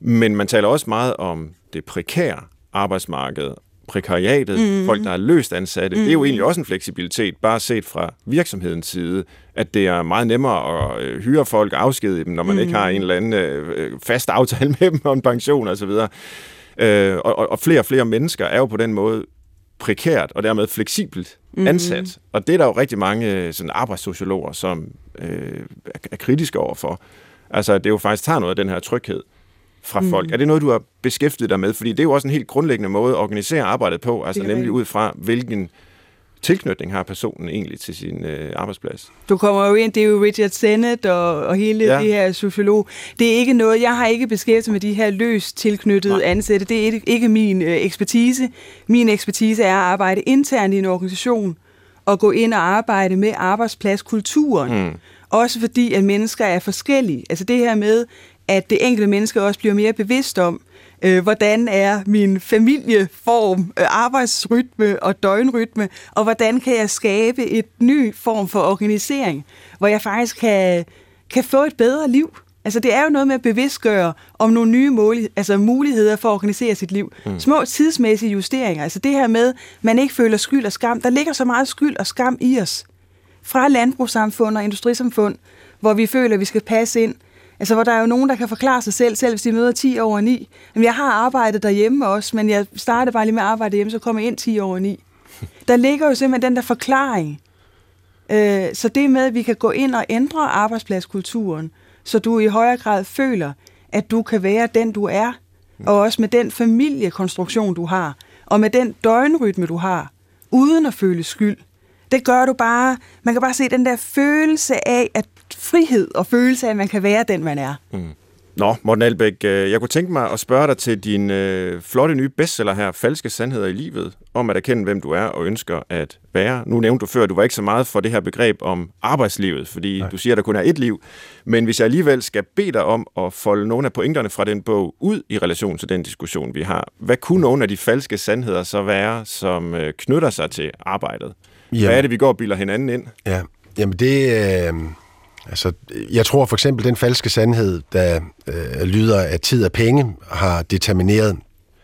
Men man taler også meget om det prekære arbejdsmarked, prekariatet, mm. folk, der er løst ansatte. Mm. Det er jo egentlig også en fleksibilitet, bare set fra virksomhedens side, at det er meget nemmere at øh, hyre folk og afskedige dem, når man mm. ikke har en eller anden øh, fast aftale med dem om pension osv. Øh, og, og- og flere og flere mennesker er jo på den måde prekært og dermed fleksibelt ansat. Mm. Og det er der jo rigtig mange øh, sådan arbejdssociologer, som øh, er, er kritiske overfor. Altså, det jo faktisk tager noget af den her tryghed fra mm. folk. Er det noget, du har beskæftiget dig med? Fordi det er jo også en helt grundlæggende måde at organisere arbejdet på, altså er nemlig ud fra, hvilken tilknytning har personen egentlig til sin øh, arbejdsplads. Du kommer jo ind, det er jo Richard Sennett og, og hele ja. Det her sociolog. Det er ikke noget, jeg har ikke beskæftiget med de her løst tilknyttede Nej. ansatte. Det er ikke, ikke min øh, ekspertise. Min ekspertise er at arbejde internt i en organisation og gå ind og arbejde med arbejdspladskulturen. Mm. Også fordi, at mennesker er forskellige. Altså det her med, at det enkelte menneske også bliver mere bevidst om, øh, hvordan er min familieform, øh, arbejdsrytme og døgnrytme, og hvordan kan jeg skabe et ny form for organisering, hvor jeg faktisk kan, kan få et bedre liv. Altså det er jo noget med at bevidstgøre om nogle nye muligheder, altså muligheder for at organisere sit liv. Mm. Små tidsmæssige justeringer. Altså det her med, man ikke føler skyld og skam. Der ligger så meget skyld og skam i os. Fra landbrugssamfund og industrisamfund, hvor vi føler, at vi skal passe ind. Altså, hvor der er jo nogen, der kan forklare sig selv, selv hvis de møder 10 over 9. Jamen, jeg har arbejdet derhjemme også, men jeg startede bare lige med at arbejde hjemme, så kom jeg ind 10 over 9. Der ligger jo simpelthen den der forklaring. Øh, så det med, at vi kan gå ind og ændre arbejdspladskulturen, så du i højere grad føler, at du kan være den, du er, og også med den familiekonstruktion, du har, og med den døgnrytme, du har, uden at føle skyld. Det gør du bare, man kan bare se den der følelse af, at frihed og følelse af, at man kan være den, man er. Nå, Morten Albæk, øh, jeg kunne tænke mig at spørge dig til din øh, flotte nye bestseller her, Falske Sandheder i Livet, om at erkende, hvem du er og ønsker at være. Nu nævnte du før, at du var ikke så meget for det her begreb om arbejdslivet, fordi Nej. du siger, at der kun er et liv. Men hvis jeg alligevel skal bede dig om at folde nogle af pointerne fra den bog ud i relation til den diskussion, vi har, hvad kunne nogle af de falske sandheder så være, som øh, knytter sig til arbejdet? Jamen. Hvad er det, vi går og bilder hinanden ind? Ja, jamen det... Øh, altså, jeg tror for eksempel, den falske sandhed, der øh, lyder, at tid og penge har determineret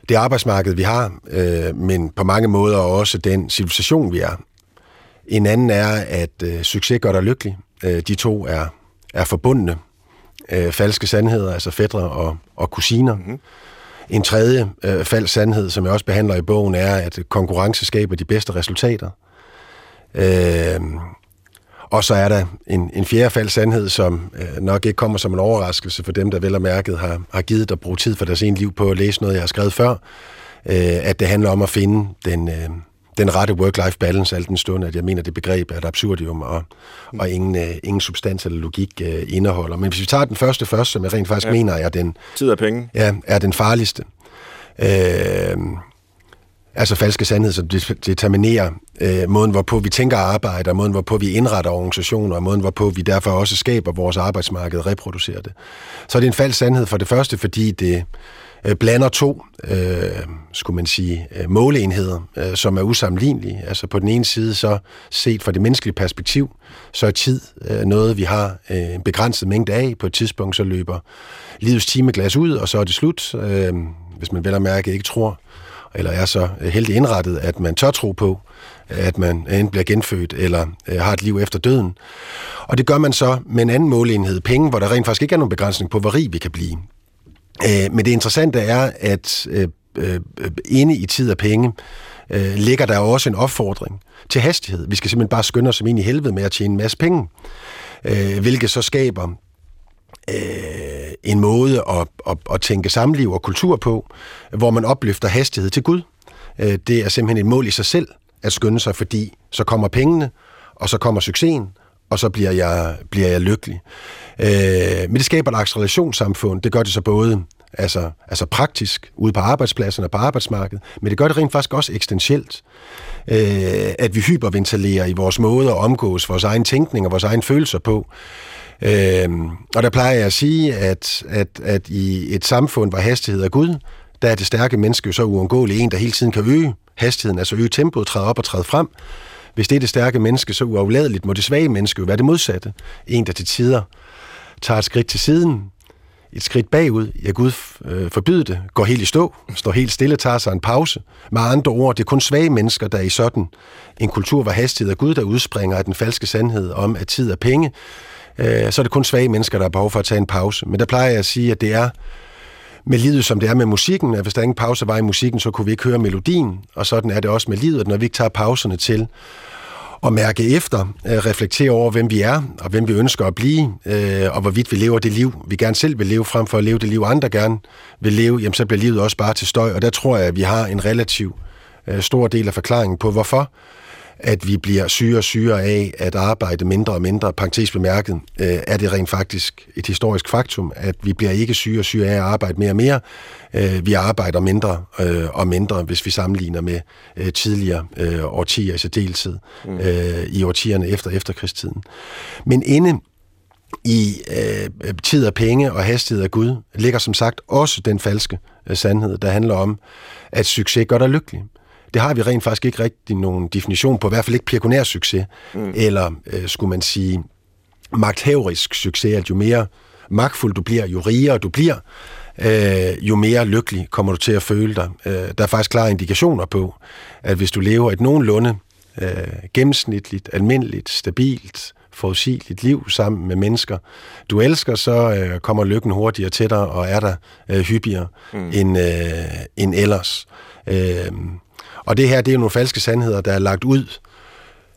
det arbejdsmarked, vi har, øh, men på mange måder også den civilisation, vi er. En anden er, at øh, succes gør dig lykkelig. Øh, de to er, er forbundne. Øh, falske sandheder, altså fædre og, og kusiner. Mm-hmm. En tredje øh, falsk sandhed, som jeg også behandler i bogen, er, at konkurrence skaber de bedste resultater. Øh, og så er der en, en fjerde falsk sandhed, som øh, nok ikke kommer som en overraskelse for dem, der vel og mærket har, har givet at bruge tid for deres ene liv på at læse noget, jeg har skrevet før. Øh, at det handler om at finde den, øh, den rette work-life balance, al den stund, at jeg mener, det begreb er et absurdium, og, og ingen, øh, ingen substans eller logik øh, indeholder. Men hvis vi tager den første først, som jeg rent faktisk ja. mener er den, Tid og penge? ja, er den farligste. Øh, altså falske sandheder, som det- determinerer øh, måden, hvorpå vi tænker arbejde, og måden, hvorpå vi indretter organisationer, og måden, hvorpå vi derfor også skaber vores arbejdsmarked og reproducerer det. Så er det en falsk sandhed for det første, fordi det øh, blander to, øh, skulle man sige, øh, måleenheder, øh, som er usammenlignelige. Altså på den ene side, så set fra det menneskelige perspektiv, så er tid øh, noget, vi har øh, en begrænset mængde af. På et tidspunkt, så løber livets timeglas ud, og så er det slut. Øh, hvis man vel og mærke ikke tror, eller er så øh, heldig indrettet, at man tør tro på, at man øh, enten bliver genfødt eller øh, har et liv efter døden. Og det gør man så med en anden måleenhed, penge, hvor der rent faktisk ikke er nogen begrænsning på, hvor rig vi kan blive. Men det interessante er, at inde i tid og penge øh, ligger der også en opfordring til hastighed. Vi skal simpelthen bare skynde os som ind i helvede med at tjene en masse penge, øh, hvilket så skaber øh, en måde at, at, at tænke samliv og kultur på, hvor man opløfter hastighed til Gud. Øh, det er simpelthen et mål i sig selv at skynde sig, fordi så kommer pengene, og så kommer succesen, og så bliver jeg, bliver jeg lykkelig. Øh, men det skaber et accelerationssamfund. Det gør det så både altså, altså praktisk ude på arbejdspladserne og på arbejdsmarkedet, men det gør det rent faktisk også eksistentielt. Øh, at vi hyperventilerer i vores måde at omgås vores egen tænkning og vores egen følelser på. Øhm, og der plejer jeg at sige, at, at, at i et samfund, hvor hastighed er Gud, der er det stærke menneske jo så uundgåeligt en, der hele tiden kan øge hastigheden, altså øge tempoet, træde op og træde frem. Hvis det er det stærke menneske, så uafladeligt må det svage menneske jo være det modsatte. En, der til tider tager et skridt til siden, et skridt bagud, ja Gud øh, forbyde det, går helt i stå, står helt stille, tager sig en pause. Med andre ord, det er kun svage mennesker, der er i sådan en kultur, hvor hastighed er Gud, der udspringer af den falske sandhed om, at tid er penge, øh, så er det kun svage mennesker, der har behov for at tage en pause. Men der plejer jeg at sige, at det er med livet, som det er med musikken, at hvis der ingen pause var i musikken, så kunne vi ikke høre melodien, og sådan er det også med livet, når vi ikke tager pauserne til at mærke efter, øh, reflektere over, hvem vi er, og hvem vi ønsker at blive, øh, og hvorvidt vi lever det liv, vi gerne selv vil leve, frem for at leve det liv, andre gerne vil leve, jamen så bliver livet også bare til støj, og der tror jeg, at vi har en relativ øh, stor del af forklaringen på, hvorfor at vi bliver syre og syre af at arbejde mindre og mindre. Parentes bemærket, øh, er det rent faktisk et historisk faktum, at vi bliver ikke syre og syre af at arbejde mere og mere. Øh, vi arbejder mindre øh, og mindre, hvis vi sammenligner med øh, tidligere øh, årtier i særdeleshed, mm. øh, i årtierne efter efterkrigstiden. Men inde i øh, tid og penge og hastighed af Gud, ligger som sagt også den falske øh, sandhed, der handler om, at succes gør dig lykkelig. Det har vi rent faktisk ikke rigtig nogen definition på, i hvert fald ikke pekuniær succes, mm. eller øh, skulle man sige magthæverisk succes, at jo mere magtfuld du bliver, jo rigere du bliver, øh, jo mere lykkelig kommer du til at føle dig. Øh, der er faktisk klare indikationer på, at hvis du lever et nogenlunde øh, gennemsnitligt, almindeligt, stabilt, forudsigeligt liv sammen med mennesker, du elsker, så øh, kommer lykken hurtigere til dig og er der øh, hyppigere mm. end, øh, end ellers. Øh, og det her, det er jo nogle falske sandheder, der er lagt ud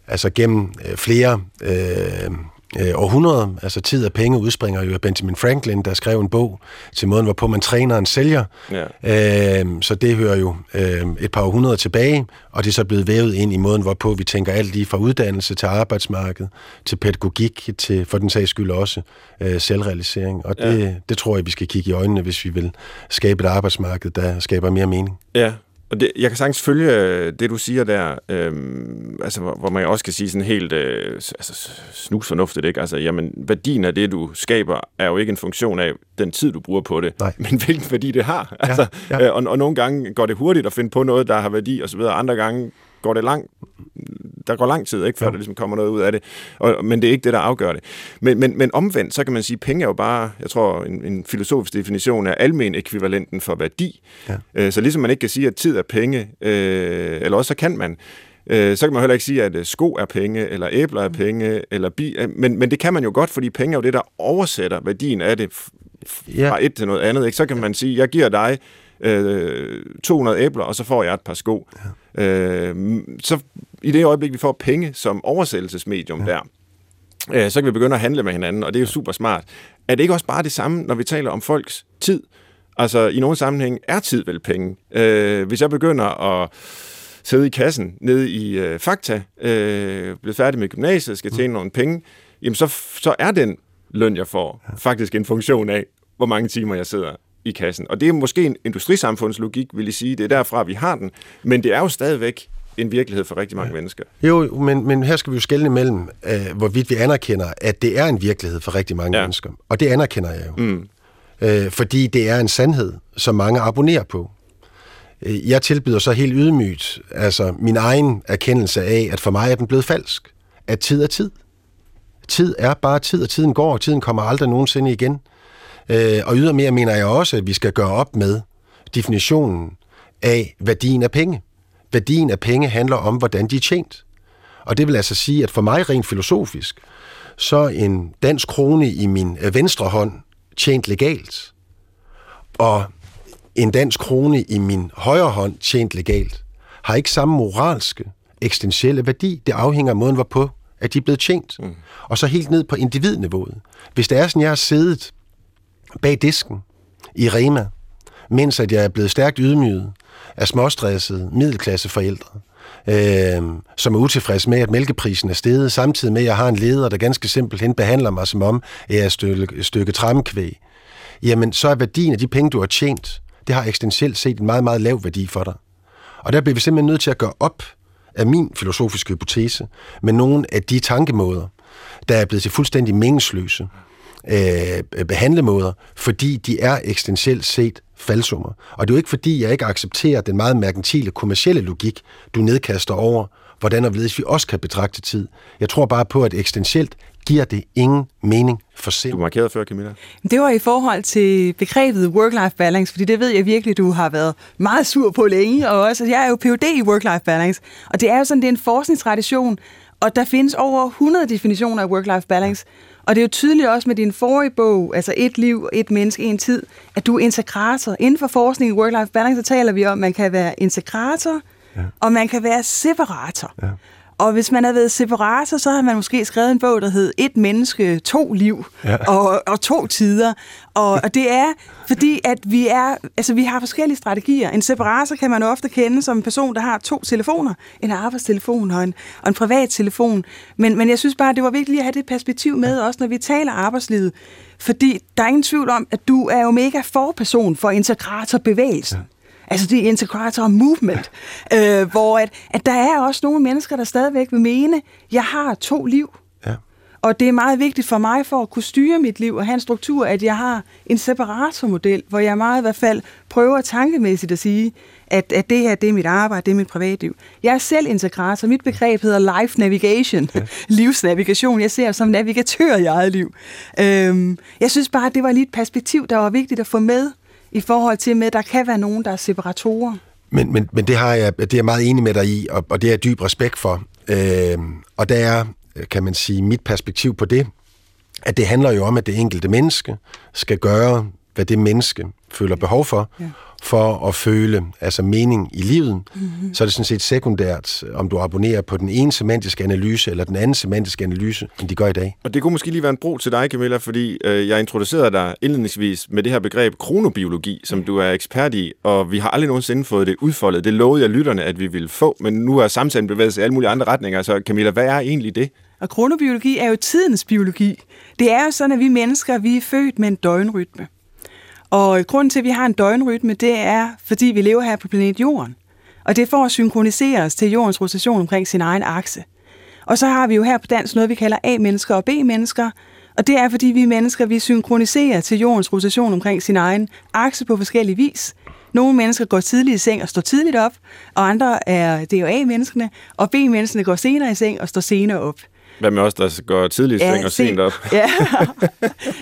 altså gennem øh, flere øh, øh, århundreder. Altså tid og penge udspringer jo af Benjamin Franklin, der skrev en bog til måden, hvorpå man træner en sælger. Ja. Øh, så det hører jo øh, et par århundreder tilbage, og det er så blevet vævet ind i måden, hvorpå vi tænker alt lige fra uddannelse til arbejdsmarked, til pædagogik, til for den sags skyld også øh, selvrealisering. Og det, ja. det tror jeg, vi skal kigge i øjnene, hvis vi vil skabe et arbejdsmarked, der skaber mere mening. Ja, og det, jeg kan sagtens følge øh, det, du siger der, øhm, altså, hvor, hvor man også kan sige sådan helt øh, altså, snusfornuftigt, ikke? Altså, jamen, værdien af det, du skaber, er jo ikke en funktion af den tid, du bruger på det, Nej. men hvilken værdi det har. Altså, ja. Øh, og, og nogle gange går det hurtigt at finde på noget, der har værdi, og så videre. Andre gange går det langt, der går lang tid, ikke, før ja. der ligesom kommer noget ud af det. Og, men det er ikke det, der afgør det. Men, men, men omvendt, så kan man sige, at penge er jo bare, jeg tror, en, en filosofisk definition af almen ekvivalenten for værdi. Ja. Øh, så ligesom man ikke kan sige, at tid er penge, øh, eller også så kan man, øh, så kan man heller ikke sige, at øh, sko er penge, eller æbler er penge, eller bi, men, men det kan man jo godt, fordi penge er jo det, der oversætter værdien af det fra ja. et til noget andet. Ikke? Så kan man sige, jeg giver dig øh, 200 æbler, og så får jeg et par sko. Ja. Øh, så i det øjeblik, vi får penge som oversættelsesmedium ja. der, øh, så kan vi begynde at handle med hinanden, og det er jo super smart. Er det ikke også bare det samme, når vi taler om folks tid? Altså, i nogle sammenhæng er tid vel penge. Øh, hvis jeg begynder at sidde i kassen nede i øh, Fakta, øh, blevet færdig med gymnasiet, skal tjene mm. nogle penge, jamen så, så er den løn, jeg får, ja. faktisk en funktion af, hvor mange timer jeg sidder i kassen. Og det er måske en industrisamfundslogik, vil jeg sige. Det er derfra, vi har den. Men det er jo stadigvæk en virkelighed for rigtig mange ja. mennesker. Jo, men, men her skal vi jo skælne imellem, øh, hvorvidt vi anerkender, at det er en virkelighed for rigtig mange ja. mennesker. Og det anerkender jeg jo. Mm. Øh, fordi det er en sandhed, som mange abonnerer på. Øh, jeg tilbyder så helt ydmygt altså min egen erkendelse af, at for mig er den blevet falsk. At tid er tid. Tid er bare tid, og tiden går, og tiden kommer aldrig nogensinde igen. Øh, og ydermere mener jeg også, at vi skal gøre op med definitionen af værdien af penge. Værdien af penge handler om, hvordan de er tjent. Og det vil altså sige, at for mig rent filosofisk, så en dansk krone i min øh, venstre hånd tjent legalt, og en dansk krone i min højre hånd tjent legalt, har ikke samme moralske, eksistentielle værdi. Det afhænger af måden, hvorpå at de er blevet tjent. Mm. Og så helt ned på individniveauet. Hvis det er sådan, jeg har siddet bag disken i Rema, mens at jeg er blevet stærkt ydmyget af småstressede middelklasseforældre, øh, som er utilfredse med, at mælkeprisen er steget, samtidig med, at jeg har en leder, der ganske simpelthen behandler mig som om, jeg er et stykke, et stykke jamen så er værdien af de penge, du har tjent, det har eksistentielt set en meget, meget lav værdi for dig. Og der bliver vi simpelthen nødt til at gøre op af min filosofiske hypotese med nogle af de tankemåder, der er blevet til fuldstændig meningsløse øh, behandlemåder, fordi de er eksistentielt set faldsummer. Og det er jo ikke fordi, jeg ikke accepterer den meget merkantile kommercielle logik, du nedkaster over, hvordan og hvorledes vi også kan betragte tid. Jeg tror bare på, at eksistentielt giver det ingen mening for sind. Du markerede før, Camilla. Det var i forhold til begrebet work-life balance, fordi det ved jeg virkelig, du har været meget sur på længe, og også, jeg er jo Ph.D. i work-life balance, og det er jo sådan, det er en forskningstradition, og der findes over 100 definitioner af work-life balance, og det er jo tydeligt også med din forrige bog, altså Et liv, et menneske, en tid, at du er integrator. Inden for forskning i work-life balance, så taler vi om, at man kan være integrator, ja. og man kan være separator. Ja. Og hvis man havde været separator, så havde man måske skrevet en bog, der hed Et menneske, to liv ja. og, og to tider. Og, og det er fordi, at vi er, altså vi har forskellige strategier. En separator kan man ofte kende som en person, der har to telefoner. En arbejdstelefon og en, og en privat telefon. Men, men jeg synes bare, det var vigtigt at have det perspektiv med, også når vi taler arbejdslivet. Fordi der er ingen tvivl om, at du er jo mega forperson for integratorbevægelsen. Ja. Altså det er integrator movement, øh, hvor at, at der er også nogle mennesker, der stadigvæk vil mene, jeg har to liv. Ja. Og det er meget vigtigt for mig for at kunne styre mit liv og have en struktur, at jeg har en separatormodel, hvor jeg meget i hvert fald prøver tankemæssigt at sige, at, at det her, det er mit arbejde, det er mit privatliv. Jeg er selv integrator. Mit begreb hedder life navigation, ja. livsnavigation. Jeg ser som navigatør i eget liv. Øhm, jeg synes bare, at det var lige et perspektiv, der var vigtigt at få med, i forhold til, med, at der kan være nogen, der er separatorer. Men, men, men det, har jeg, det er jeg meget enig med dig i, og, og det er jeg dyb respekt for. Øh, og der er, kan man sige, mit perspektiv på det, at det handler jo om, at det enkelte menneske skal gøre, hvad det menneske føler behov for, ja for at føle altså mening i livet, mm-hmm. så er det sådan set sekundært, om du abonnerer på den ene semantiske analyse eller den anden semantiske analyse, end de gør i dag. Og det kunne måske lige være en bro til dig, Camilla, fordi øh, jeg introducerede dig indledningsvis med det her begreb kronobiologi, som du er ekspert i, og vi har aldrig nogensinde fået det udfoldet. Det lovede jeg lytterne, at vi ville få, men nu er samtalen bevæget sig i alle mulige andre retninger. Så Camilla, hvad er egentlig det? Og kronobiologi er jo tidens biologi. Det er jo sådan, at vi mennesker, vi er født med en døgnrytme. Og grunden til, at vi har en døgnrytme, det er, fordi vi lever her på planet Jorden. Og det er for at synkronisere os til jordens rotation omkring sin egen akse. Og så har vi jo her på dansk noget, vi kalder A-mennesker og B-mennesker. Og det er, fordi vi mennesker, vi synkroniserer til jordens rotation omkring sin egen akse på forskellige vis. Nogle mennesker går tidligt i seng og står tidligt op, og andre er, det er jo A-menneskene, og B-menneskene går senere i seng og står senere op. Hvad med os, der går tidligt i ja, seng og sent op? Ja,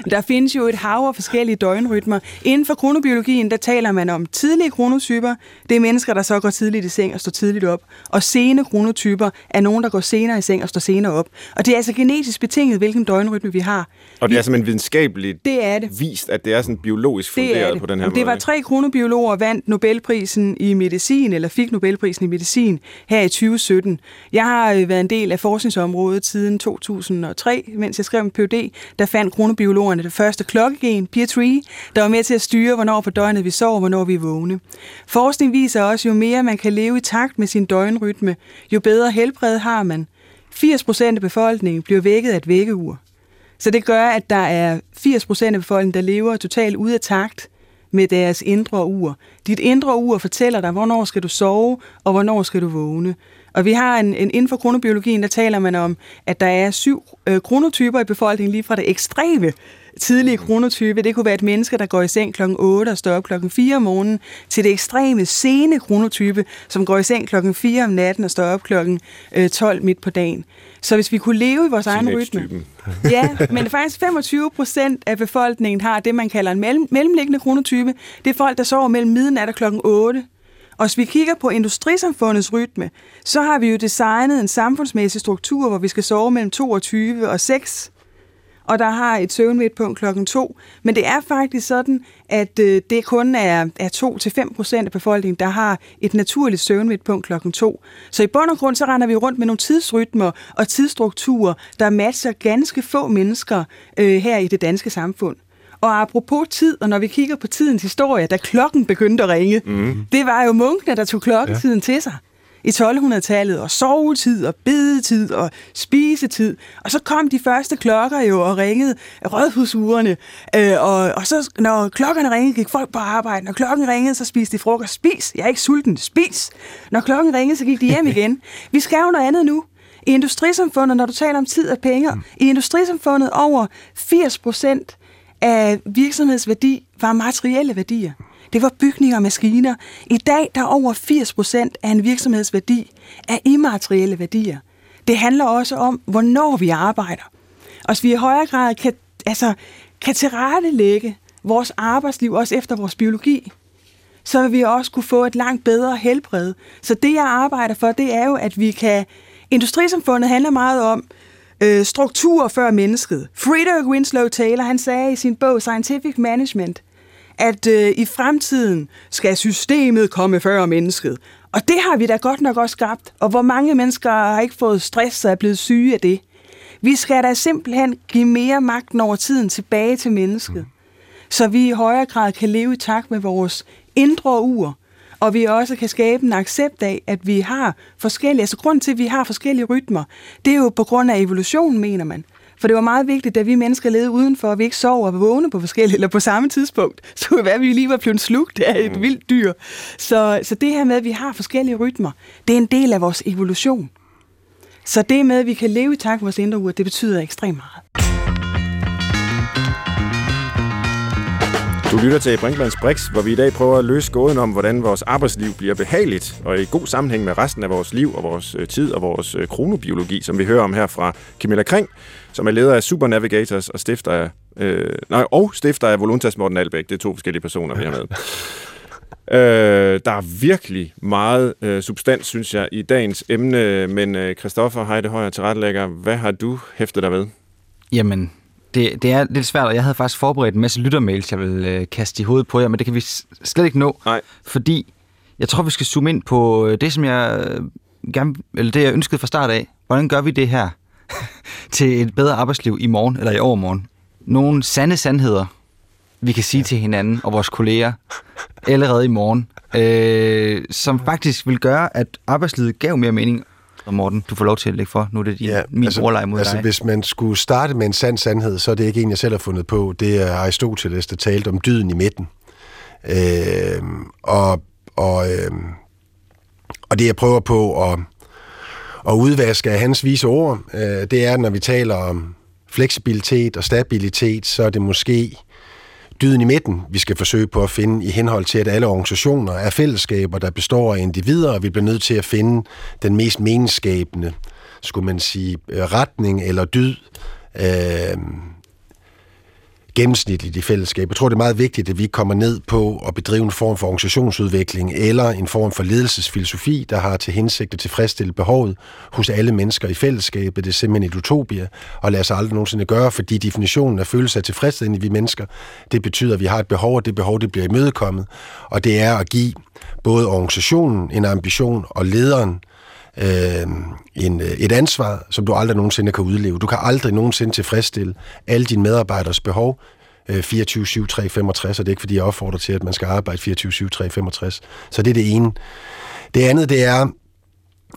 der findes jo et hav af forskellige døgnrytmer. Inden for kronobiologien, der taler man om tidlige kronotyper. Det er mennesker, der så går tidligt i seng og står tidligt op. Og sene kronotyper er nogen, der går senere i seng og står senere op. Og det er altså genetisk betinget, hvilken døgnrytme vi har. Og det er simpelthen videnskabeligt det er det. vist, at det er sådan biologisk funderet det det. på den her det måde. Det var tre kronobiologer, vandt Nobelprisen i medicin, eller fik Nobelprisen i medicin her i 2017. Jeg har øh, været en del af forskningsområdet siden 2003, mens jeg skrev en PhD, der fandt kronobiologerne det første klokkegen, Pier 3, der var med til at styre, hvornår på døgnet vi sover, hvornår vi er vågne. Forskning viser også, jo mere man kan leve i takt med sin døgnrytme, jo bedre helbred har man. 80% af befolkningen bliver vækket af et vækkeur. Så det gør, at der er 80% af befolkningen, der lever totalt ude af takt med deres indre ur. Dit indre ur fortæller dig, hvornår skal du sove, og hvornår skal du vågne. Og vi har en, en inden for kronobiologien, der taler man om, at der er syv øh, kronotyper i befolkningen, lige fra det ekstreme tidlige kronotype. Det kunne være et menneske, der går i seng klokken 8 og står op klokken 4 om morgenen, til det ekstreme sene kronotype, som går i seng klokken 4 om natten og står op klokken øh, 12 midt på dagen. Så hvis vi kunne leve i vores egen rytme... ja, men faktisk 25 procent af befolkningen har det, man kalder en mellem, mellemliggende kronotype. Det er folk, der sover mellem midnat og klokken 8 og hvis vi kigger på industrisamfundets rytme, så har vi jo designet en samfundsmæssig struktur, hvor vi skal sove mellem 22 og 6, og der har et søvnmidtpunkt klokken 2. Men det er faktisk sådan, at øh, det kun er, er 2-5 procent af befolkningen, der har et naturligt søvnmidtpunkt klokken 2. Så i bund og grund, så render vi rundt med nogle tidsrytmer og tidsstrukturer, der matcher ganske få mennesker øh, her i det danske samfund. Og apropos tid, og når vi kigger på tidens historie, da klokken begyndte at ringe, mm. det var jo munkene, der tog klokketiden ja. til sig i 1200-tallet, og sovetid, og bedetid, og spisetid. Og så kom de første klokker jo og ringede rådhusurene. Øh, og, og så, når klokkerne ringede, gik folk på arbejde. Når klokken ringede, så spiste de frokost. Spis! Jeg er ikke sulten. Spis! Når klokken ringede, så gik de hjem igen. Vi skal jo noget andet nu. I industrisamfundet, når du taler om tid og penge, mm. i industrisamfundet over 80 procent af virksomhedsværdi var materielle værdier. Det var bygninger og maskiner. I dag der er over 80 procent af en virksomhedsværdi af immaterielle værdier. Det handler også om, hvornår vi arbejder. Og hvis vi i højere grad kan, altså, kan tilrettelægge vores arbejdsliv også efter vores biologi, så vil vi også kunne få et langt bedre helbred. Så det, jeg arbejder for, det er jo, at vi kan... Industrisamfundet handler meget om øh, struktur før mennesket. Friedrich Winslow Taylor, han sagde i sin bog Scientific Management, at øh, i fremtiden skal systemet komme før mennesket. Og det har vi da godt nok også skabt. Og hvor mange mennesker har ikke fået stress og er blevet syge af det. Vi skal da simpelthen give mere magten over tiden tilbage til mennesket. Så vi i højere grad kan leve i takt med vores indre ur, og vi også kan skabe en accept af, at vi har forskellige, altså grund til, at vi har forskellige rytmer, det er jo på grund af evolutionen, mener man. For det var meget vigtigt, at vi mennesker levede udenfor, at vi ikke sov og vågne på forskellige, eller på samme tidspunkt. Så det være, at vi lige var blevet slugt af et mm. vildt dyr. Så, så det her med, at vi har forskellige rytmer, det er en del af vores evolution. Så det med, at vi kan leve i takt med vores indre ur, det betyder ekstremt meget. Du lytter til Brinkmanns Brix, hvor vi i dag prøver at løse gåden om, hvordan vores arbejdsliv bliver behageligt og i god sammenhæng med resten af vores liv og vores øh, tid og vores øh, kronobiologi, som vi hører om her fra Camilla Kring, som er leder af Super Navigators og stifter af, øh, nej, og stifter af Voluntas Morten Albæk. Det er to forskellige personer, vi har med. Øh, der er virkelig meget øh, substans, synes jeg, i dagens emne, men øh, Christoffer Heide Højer tilrettelægger, hvad har du hæftet dig ved? Jamen, det, det er lidt svært, og jeg havde faktisk forberedt en masse lyttermails, jeg vil øh, kaste i hovedet på jer, men det kan vi slet ikke nå, Nej. fordi jeg tror, vi skal zoome ind på øh, det, som jeg øh, gerne, eller det, jeg ønskede fra start af. Hvordan gør vi det her til et bedre arbejdsliv i morgen eller i overmorgen? Nogle sande sandheder, vi kan sige ja. til hinanden og vores kolleger allerede i morgen, øh, som faktisk vil gøre, at arbejdslivet gav mere mening, og Morten, du får lov til at lægge for. Nu er det din, ja, min altså, ordleje mod altså, dig. Hvis man skulle starte med en sand sandhed, så er det ikke en, jeg selv har fundet på. Det er Aristoteles, der talte om dyden i midten. Øh, og, og, øh, og det, jeg prøver på at, at udvaske af hans vise ord, øh, det er, når vi taler om fleksibilitet og stabilitet, så er det måske dyden i midten, vi skal forsøge på at finde i henhold til, at alle organisationer er fællesskaber, der består af individer, og vi bliver nødt til at finde den mest meningsskabende, skulle man sige, øh, retning eller dyd, øh, gennemsnitligt i fællesskab. Jeg tror, det er meget vigtigt, at vi kommer ned på at bedrive en form for organisationsudvikling eller en form for ledelsesfilosofi, der har til hensigt at tilfredsstille behovet hos alle mennesker i fællesskabet. Det er simpelthen et utopia, og lad os aldrig nogensinde gøre, fordi definitionen af følelse af tilfredsstillende i vi mennesker, det betyder, at vi har et behov, og det behov, det bliver imødekommet. Og det er at give både organisationen en ambition og lederen Øhm, øh, en, et ansvar, som du aldrig nogensinde kan udleve. Du kan aldrig nogensinde tilfredsstille alle dine medarbejderes behov øh, 24-7-3-65, og det er ikke fordi, jeg opfordrer til, at man skal arbejde 24-7-3-65. Så det er det ene. Det andet, det er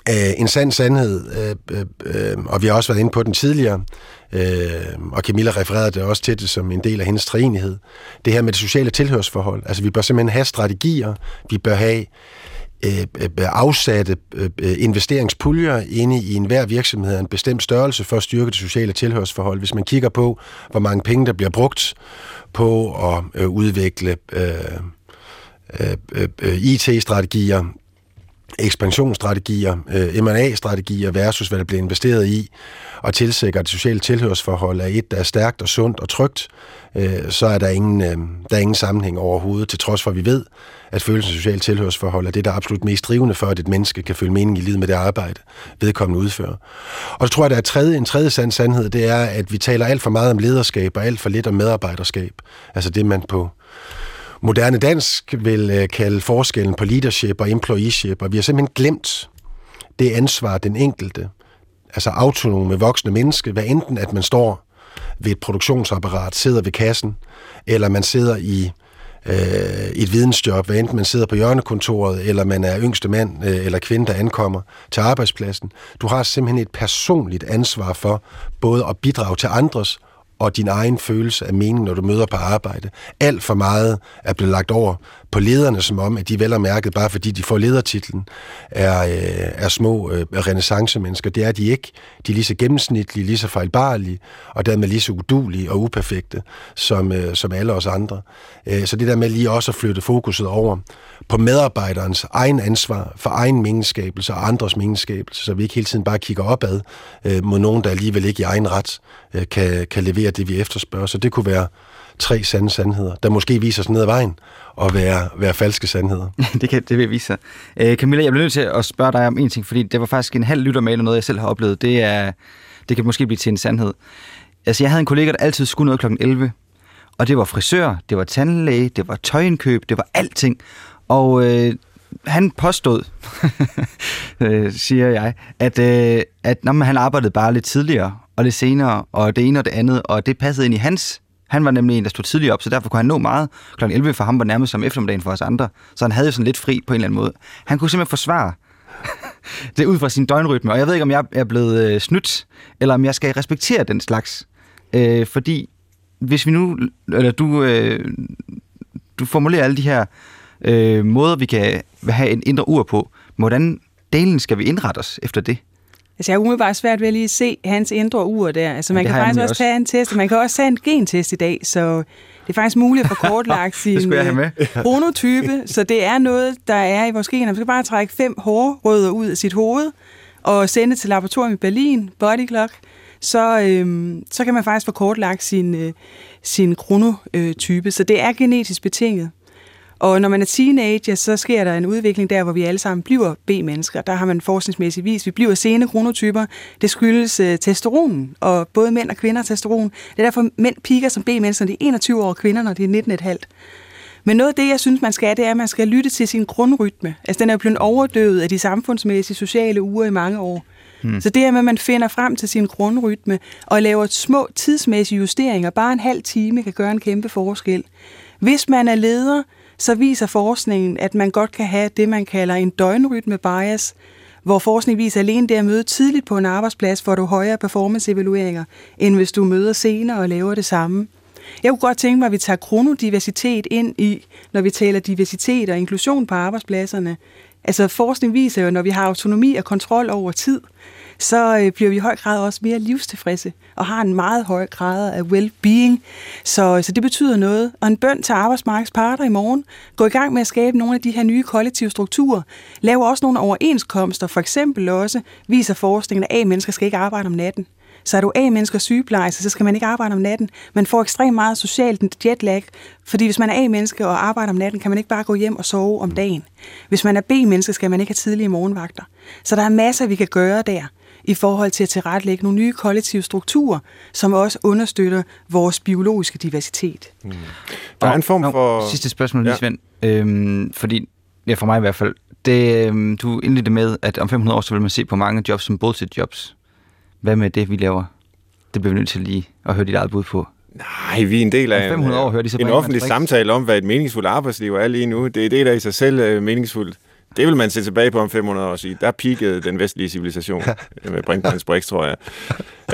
øh, en sand sandhed, øh, øh, og vi har også været inde på den tidligere, øh, og Camilla refererede det også til det som en del af hendes træenighed. Det her med det sociale tilhørsforhold. Altså, vi bør simpelthen have strategier, vi bør have Øh, øh, afsatte øh, investeringspuljer inde i enhver virksomhed af en bestemt størrelse for at styrke det sociale tilhørsforhold. Hvis man kigger på, hvor mange penge, der bliver brugt på at udvikle IT-strategier, ekspansionsstrategier, M&A-strategier versus hvad der bliver investeret i, og tilsikre, at det sociale tilhørsforhold er et, der er stærkt og sundt og trygt, så er der ingen, der er ingen sammenhæng overhovedet, til trods for, at vi ved, at følelsen af socialt tilhørsforhold er det, der er absolut mest drivende for, at et menneske kan føle mening i livet med det arbejde, vedkommende udfører. Og så tror jeg, at der er tredje, en tredje sand sandhed, det er, at vi taler alt for meget om lederskab og alt for lidt om medarbejderskab. Altså det, man på moderne dansk vil øh, kalde forskellen på leadership og employeeship, og vi har simpelthen glemt det ansvar, den enkelte, altså autonome voksne menneske, hvad enten at man står ved et produktionsapparat, sidder ved kassen, eller man sidder i øh, et vidensjob, hvad enten man sidder på hjørnekontoret, eller man er yngste mand øh, eller kvinde, der ankommer til arbejdspladsen. Du har simpelthen et personligt ansvar for både at bidrage til andres og din egen følelse af mening, når du møder på arbejde. Alt for meget er blevet lagt over på lederne, som om, at de vel er mærket, bare fordi de får ledertitlen, er, øh, er små øh, renaissancemennesker. Det er de ikke. De er lige så gennemsnitlige, lige så fejlbarlige, og dermed lige så udulige og uperfekte, som, øh, som alle os andre. Øh, så det der med lige også at flytte fokuset over på medarbejderens egen ansvar for egen meningsskabelse og andres meningsskabelse, så vi ikke hele tiden bare kigger opad øh, mod nogen, der alligevel ikke i egen ret øh, kan, kan levere det, vi efterspørger. Så det kunne være tre sande sandheder, der måske viser sig ned ad vejen og være, være falske sandheder. det, kan, det vil vise sig. Øh, Camilla, jeg bliver nødt til at spørge dig om en ting, fordi det var faktisk en halv lytter med, noget jeg selv har oplevet. Det, er, det kan måske blive til en sandhed. Altså, jeg havde en kollega, der altid skulle noget kl. 11, og det var frisør, det var tandlæge, det var tøjindkøb, det var alting. Og øh, han påstod, øh, siger jeg, at, øh, at når man, han arbejdede bare lidt tidligere og lidt senere, og det ene og det andet, og det passede ind i hans. Han var nemlig en, der stod tidligere op, så derfor kunne han nå meget. Kl. 11 for ham var nærmest som eftermiddagen for os andre, så han havde jo sådan lidt fri på en eller anden måde. Han kunne simpelthen forsvare det ud fra sin døgnrytme, og jeg ved ikke, om jeg er blevet øh, snydt, eller om jeg skal respektere den slags. Øh, fordi hvis vi nu, eller du, øh, du formulerer alle de her øh, måder, vi kan have en indre ur på. Hvordan delen skal vi indrette os efter det? Altså, jeg er umiddelbart svært ved at lige se hans indre ur der. Altså, man ja, kan faktisk også, også tage en test, og man kan også tage en gentest i dag, så det er faktisk muligt at få kortlagt sin chronotype, så det er noget, der er i vores gener. Man skal bare trække fem hårrødder ud af sit hoved, og sende til laboratorium i Berlin, Body Clock, så, øhm, så kan man faktisk få kortlagt sin, øh, sin chronotype. Så det er genetisk betinget. Og når man er teenager, så sker der en udvikling der, hvor vi alle sammen bliver B-mennesker. Der har man forskningsmæssigt vis, vi bliver sene kronotyper. Det skyldes uh, testosteron, og både mænd og kvinder har testosteron. Det er derfor, mænd piker som B-mennesker, når de er 21 år, og kvinder, når de er 19,5. Men noget af det, jeg synes, man skal, det er, at man skal lytte til sin grundrytme. Altså, den er jo blevet overdøvet af de samfundsmæssige sociale uger i mange år. Hmm. Så det er med, at man finder frem til sin grundrytme og laver små tidsmæssige justeringer. Bare en halv time kan gøre en kæmpe forskel. Hvis man er leder, så viser forskningen, at man godt kan have det, man kalder en døgnrytme bias, hvor forskning viser alene det at møde tidligt på en arbejdsplads, får du højere performance-evalueringer, end hvis du møder senere og laver det samme. Jeg kunne godt tænke mig, at vi tager kronodiversitet ind i, når vi taler diversitet og inklusion på arbejdspladserne. Altså forskning viser jo, når vi har autonomi og kontrol over tid, så øh, bliver vi i høj grad også mere livstilfredse og har en meget høj grad af well-being. Så, så det betyder noget. Og en bøn til arbejdsmarkedets parter i morgen. Gå i gang med at skabe nogle af de her nye kollektive strukturer. Lav også nogle overenskomster. For eksempel også viser forskningen, at A-mennesker skal ikke arbejde om natten. Så er du A-mennesker sygeplejerske, så skal man ikke arbejde om natten. Man får ekstremt meget socialt jetlag, fordi hvis man er A-menneske og arbejder om natten, kan man ikke bare gå hjem og sove om dagen. Hvis man er B-menneske, skal man ikke have tidlige morgenvagter. Så der er masser, vi kan gøre der i forhold til at tilrettelægge nogle nye kollektive strukturer, som også understøtter vores biologiske diversitet. Mm. Der er en form for... Nå, sidste spørgsmål lige, ja. Svend. Øhm, fordi, ja, for mig i hvert fald, det, øhm, du indledte med, at om 500 år, så vil man se på mange jobs som bullshit jobs. Hvad med det, vi laver? Det bliver vi nødt til lige at høre dit eget bud på. Nej, vi er en del af 500 år, hører de så en offentlig samtale om, hvad et meningsfuldt arbejdsliv er lige nu. Det er det, der i sig selv er meningsfuldt. Det vil man se tilbage på om 500 år og sige, der peakede den vestlige civilisation med Brinkmanns Brix, tror jeg.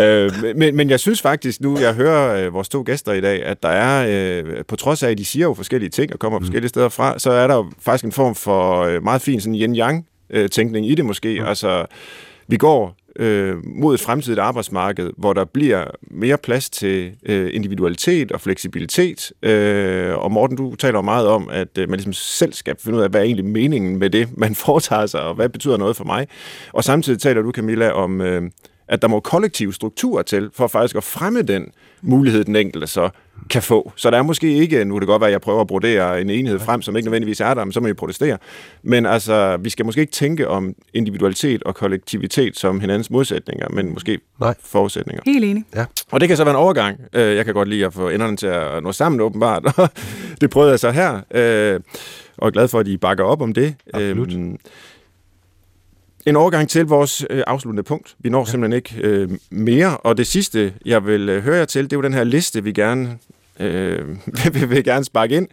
øh, men, men jeg synes faktisk nu, jeg hører øh, vores to gæster i dag, at der er, øh, på trods af, at de siger jo forskellige ting og kommer mm. forskellige steder fra, så er der jo faktisk en form for øh, meget fin sådan yin-yang-tænkning øh, i det måske. Mm. Altså, vi går øh, mod et fremtidigt arbejdsmarked, hvor der bliver mere plads til øh, individualitet og fleksibilitet. Øh, og Morten, du taler meget om, at øh, man ligesom selv skal finde ud af, hvad er egentlig meningen med det, man foretager sig, og hvad betyder noget for mig. Og samtidig taler du, Camilla, om, øh, at der må kollektive strukturer til, for faktisk at fremme den mulighed, den enkelte så kan få. Så der er måske ikke, nu kan det godt være, at jeg prøver at brodere en enhed frem, som ikke nødvendigvis er der, men så må vi protestere. Men altså, vi skal måske ikke tænke om individualitet og kollektivitet som hinandens modsætninger, men måske Nej. forudsætninger. Helt enig. Ja. Og det kan så være en overgang. Øh, jeg kan godt lide at få enderne til at nå sammen, åbenbart. det prøvede jeg så her. Øh, og er glad for, at I bakker op om det. Absolut. Øhm, en overgang til vores øh, afsluttende punkt. Vi når ja. simpelthen ikke øh, mere, og det sidste, jeg vil øh, høre jer til, det er jo den her liste, vi gerne øh, vil, vil gerne sparke ind.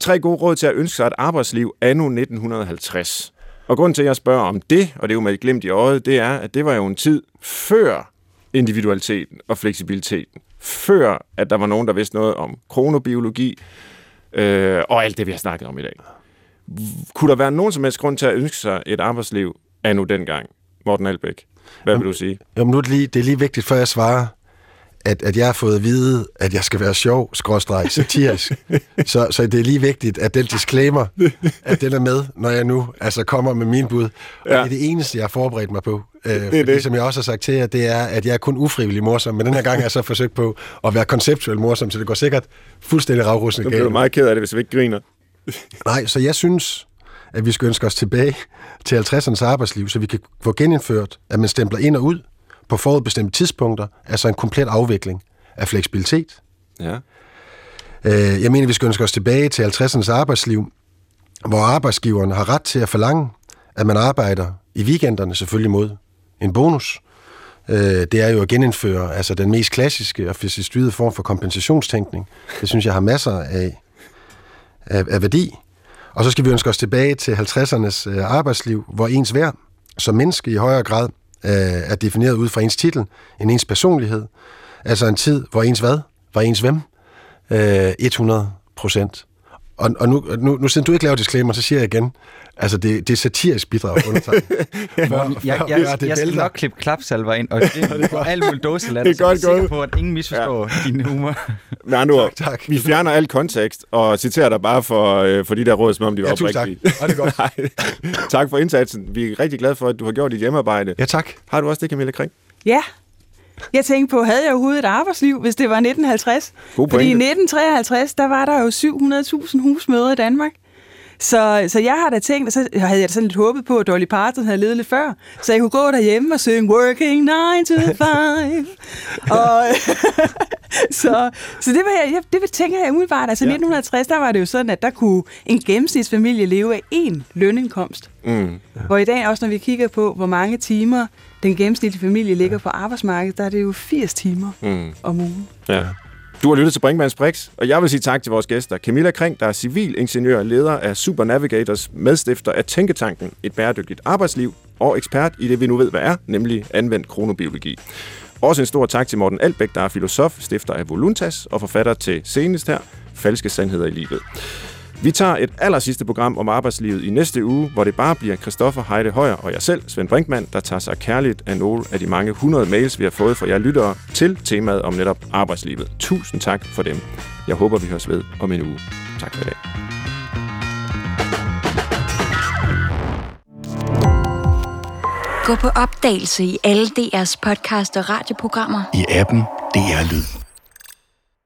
Tre gode råd til at ønske sig et arbejdsliv anno 1950. Og grunden til, at jeg spørger om det, og det er jo med et glimt i øjet, det er, at det var jo en tid før individualiteten og fleksibiliteten før at der var nogen, der vidste noget om kronobiologi øh, og alt det, vi har snakket om i dag. Kunne der være nogen som helst grund til at ønske sig et arbejdsliv af nu dengang? Morten Albæk, hvad vil du sige? Jo, men nu er det, lige, det er lige vigtigt, før jeg svarer, at, at jeg har fået at vide, at jeg skal være sjov, skråstreg, satirisk. så, så det er lige vigtigt, at den disclaimer, at den er med, når jeg nu altså kommer med min bud. Og ja. det er det eneste, jeg har forberedt mig på. Øh, det fordi, det. som jeg også har sagt til jer, det er, at jeg er kun ufrivillig morsom, men den her gang har jeg så forsøgt på at være konceptuel morsom, så det går sikkert fuldstændig ravrussende galt. Nu bliver du meget ked af det, hvis vi ikke griner. Nej, så jeg synes, at vi skal ønske os tilbage til 50'ernes arbejdsliv, så vi kan få genindført, at man stempler ind og ud på forudbestemte tidspunkter, altså en komplet afvikling af fleksibilitet. Ja. Øh, jeg mener, vi skal ønske os tilbage til 50'ernes arbejdsliv, hvor arbejdsgiveren har ret til at forlange, at man arbejder i weekenderne selvfølgelig mod en bonus. Øh, det er jo at genindføre altså den mest klassiske og fascistoide form for kompensationstænkning. Det synes jeg har masser af, af, af værdi. Og så skal vi ønske os tilbage til 50'ernes øh, arbejdsliv, hvor ens værd som menneske i højere grad øh, er defineret ud fra ens titel, end ens personlighed. Altså en tid, hvor ens hvad? Var ens hvem? Øh, 100 procent. Og, og nu, nu, nu siden du ikke laver disclaimer, så siger jeg igen, altså det, det er satirisk bidrag undertegnet. ja, jeg, jeg, jeg, jeg skal nok klippe klapsalver ind, og det er alt muligt er godt så jeg er sikker på, at ingen misforstår ja. din humor. Men andre tak, tak. vi fjerner al kontekst og citerer dig bare for, øh, for de der råd, som om de var ja, oprigtige. Tak. det godt. tak for indsatsen. Vi er rigtig glade for, at du har gjort dit hjemmearbejde. Ja, tak. Har du også det, Camilla Kring? Ja, jeg tænkte på, havde jeg overhovedet et arbejdsliv, hvis det var 1950? God Fordi i 1953, der var der jo 700.000 husmøder i Danmark. Så, så jeg har da tænkt, og så havde jeg da sådan lidt håbet på, at Dolly Parton havde levet lidt før, så jeg kunne gå derhjemme og synge Working 9 to 5. og, så, så det, var jeg, det tænker jeg umiddelbart. Altså ja. 1960, der var det jo sådan, at der kunne en gennemsnitsfamilie leve af én lønindkomst. Mm. Hvor i dag, også når vi kigger på, hvor mange timer den gennemsnitlige familie ligger på arbejdsmarkedet, der er det jo 80 timer mm. om ugen. Ja. Du har lyttet til Brinkmanns Brix, og jeg vil sige tak til vores gæster. Camilla Kring, der er civilingeniør og leder af Super Navigators, medstifter af Tænketanken, et bæredygtigt arbejdsliv, og ekspert i det, vi nu ved, hvad er, nemlig anvendt kronobiologi. Også en stor tak til Morten Albæk, der er filosof, stifter af Voluntas og forfatter til senest her, Falske Sandheder i Livet. Vi tager et aller sidste program om arbejdslivet i næste uge, hvor det bare bliver Christoffer Heide Højer og jeg selv, Svend Brinkmann, der tager sig kærligt af nogle af de mange hundrede mails, vi har fået fra jer lyttere til temaet om netop arbejdslivet. Tusind tak for dem. Jeg håber, vi høres ved om en uge. Tak for i dag. Gå på opdagelse i alle DR's podcast og radioprogrammer. I appen DR Lyd.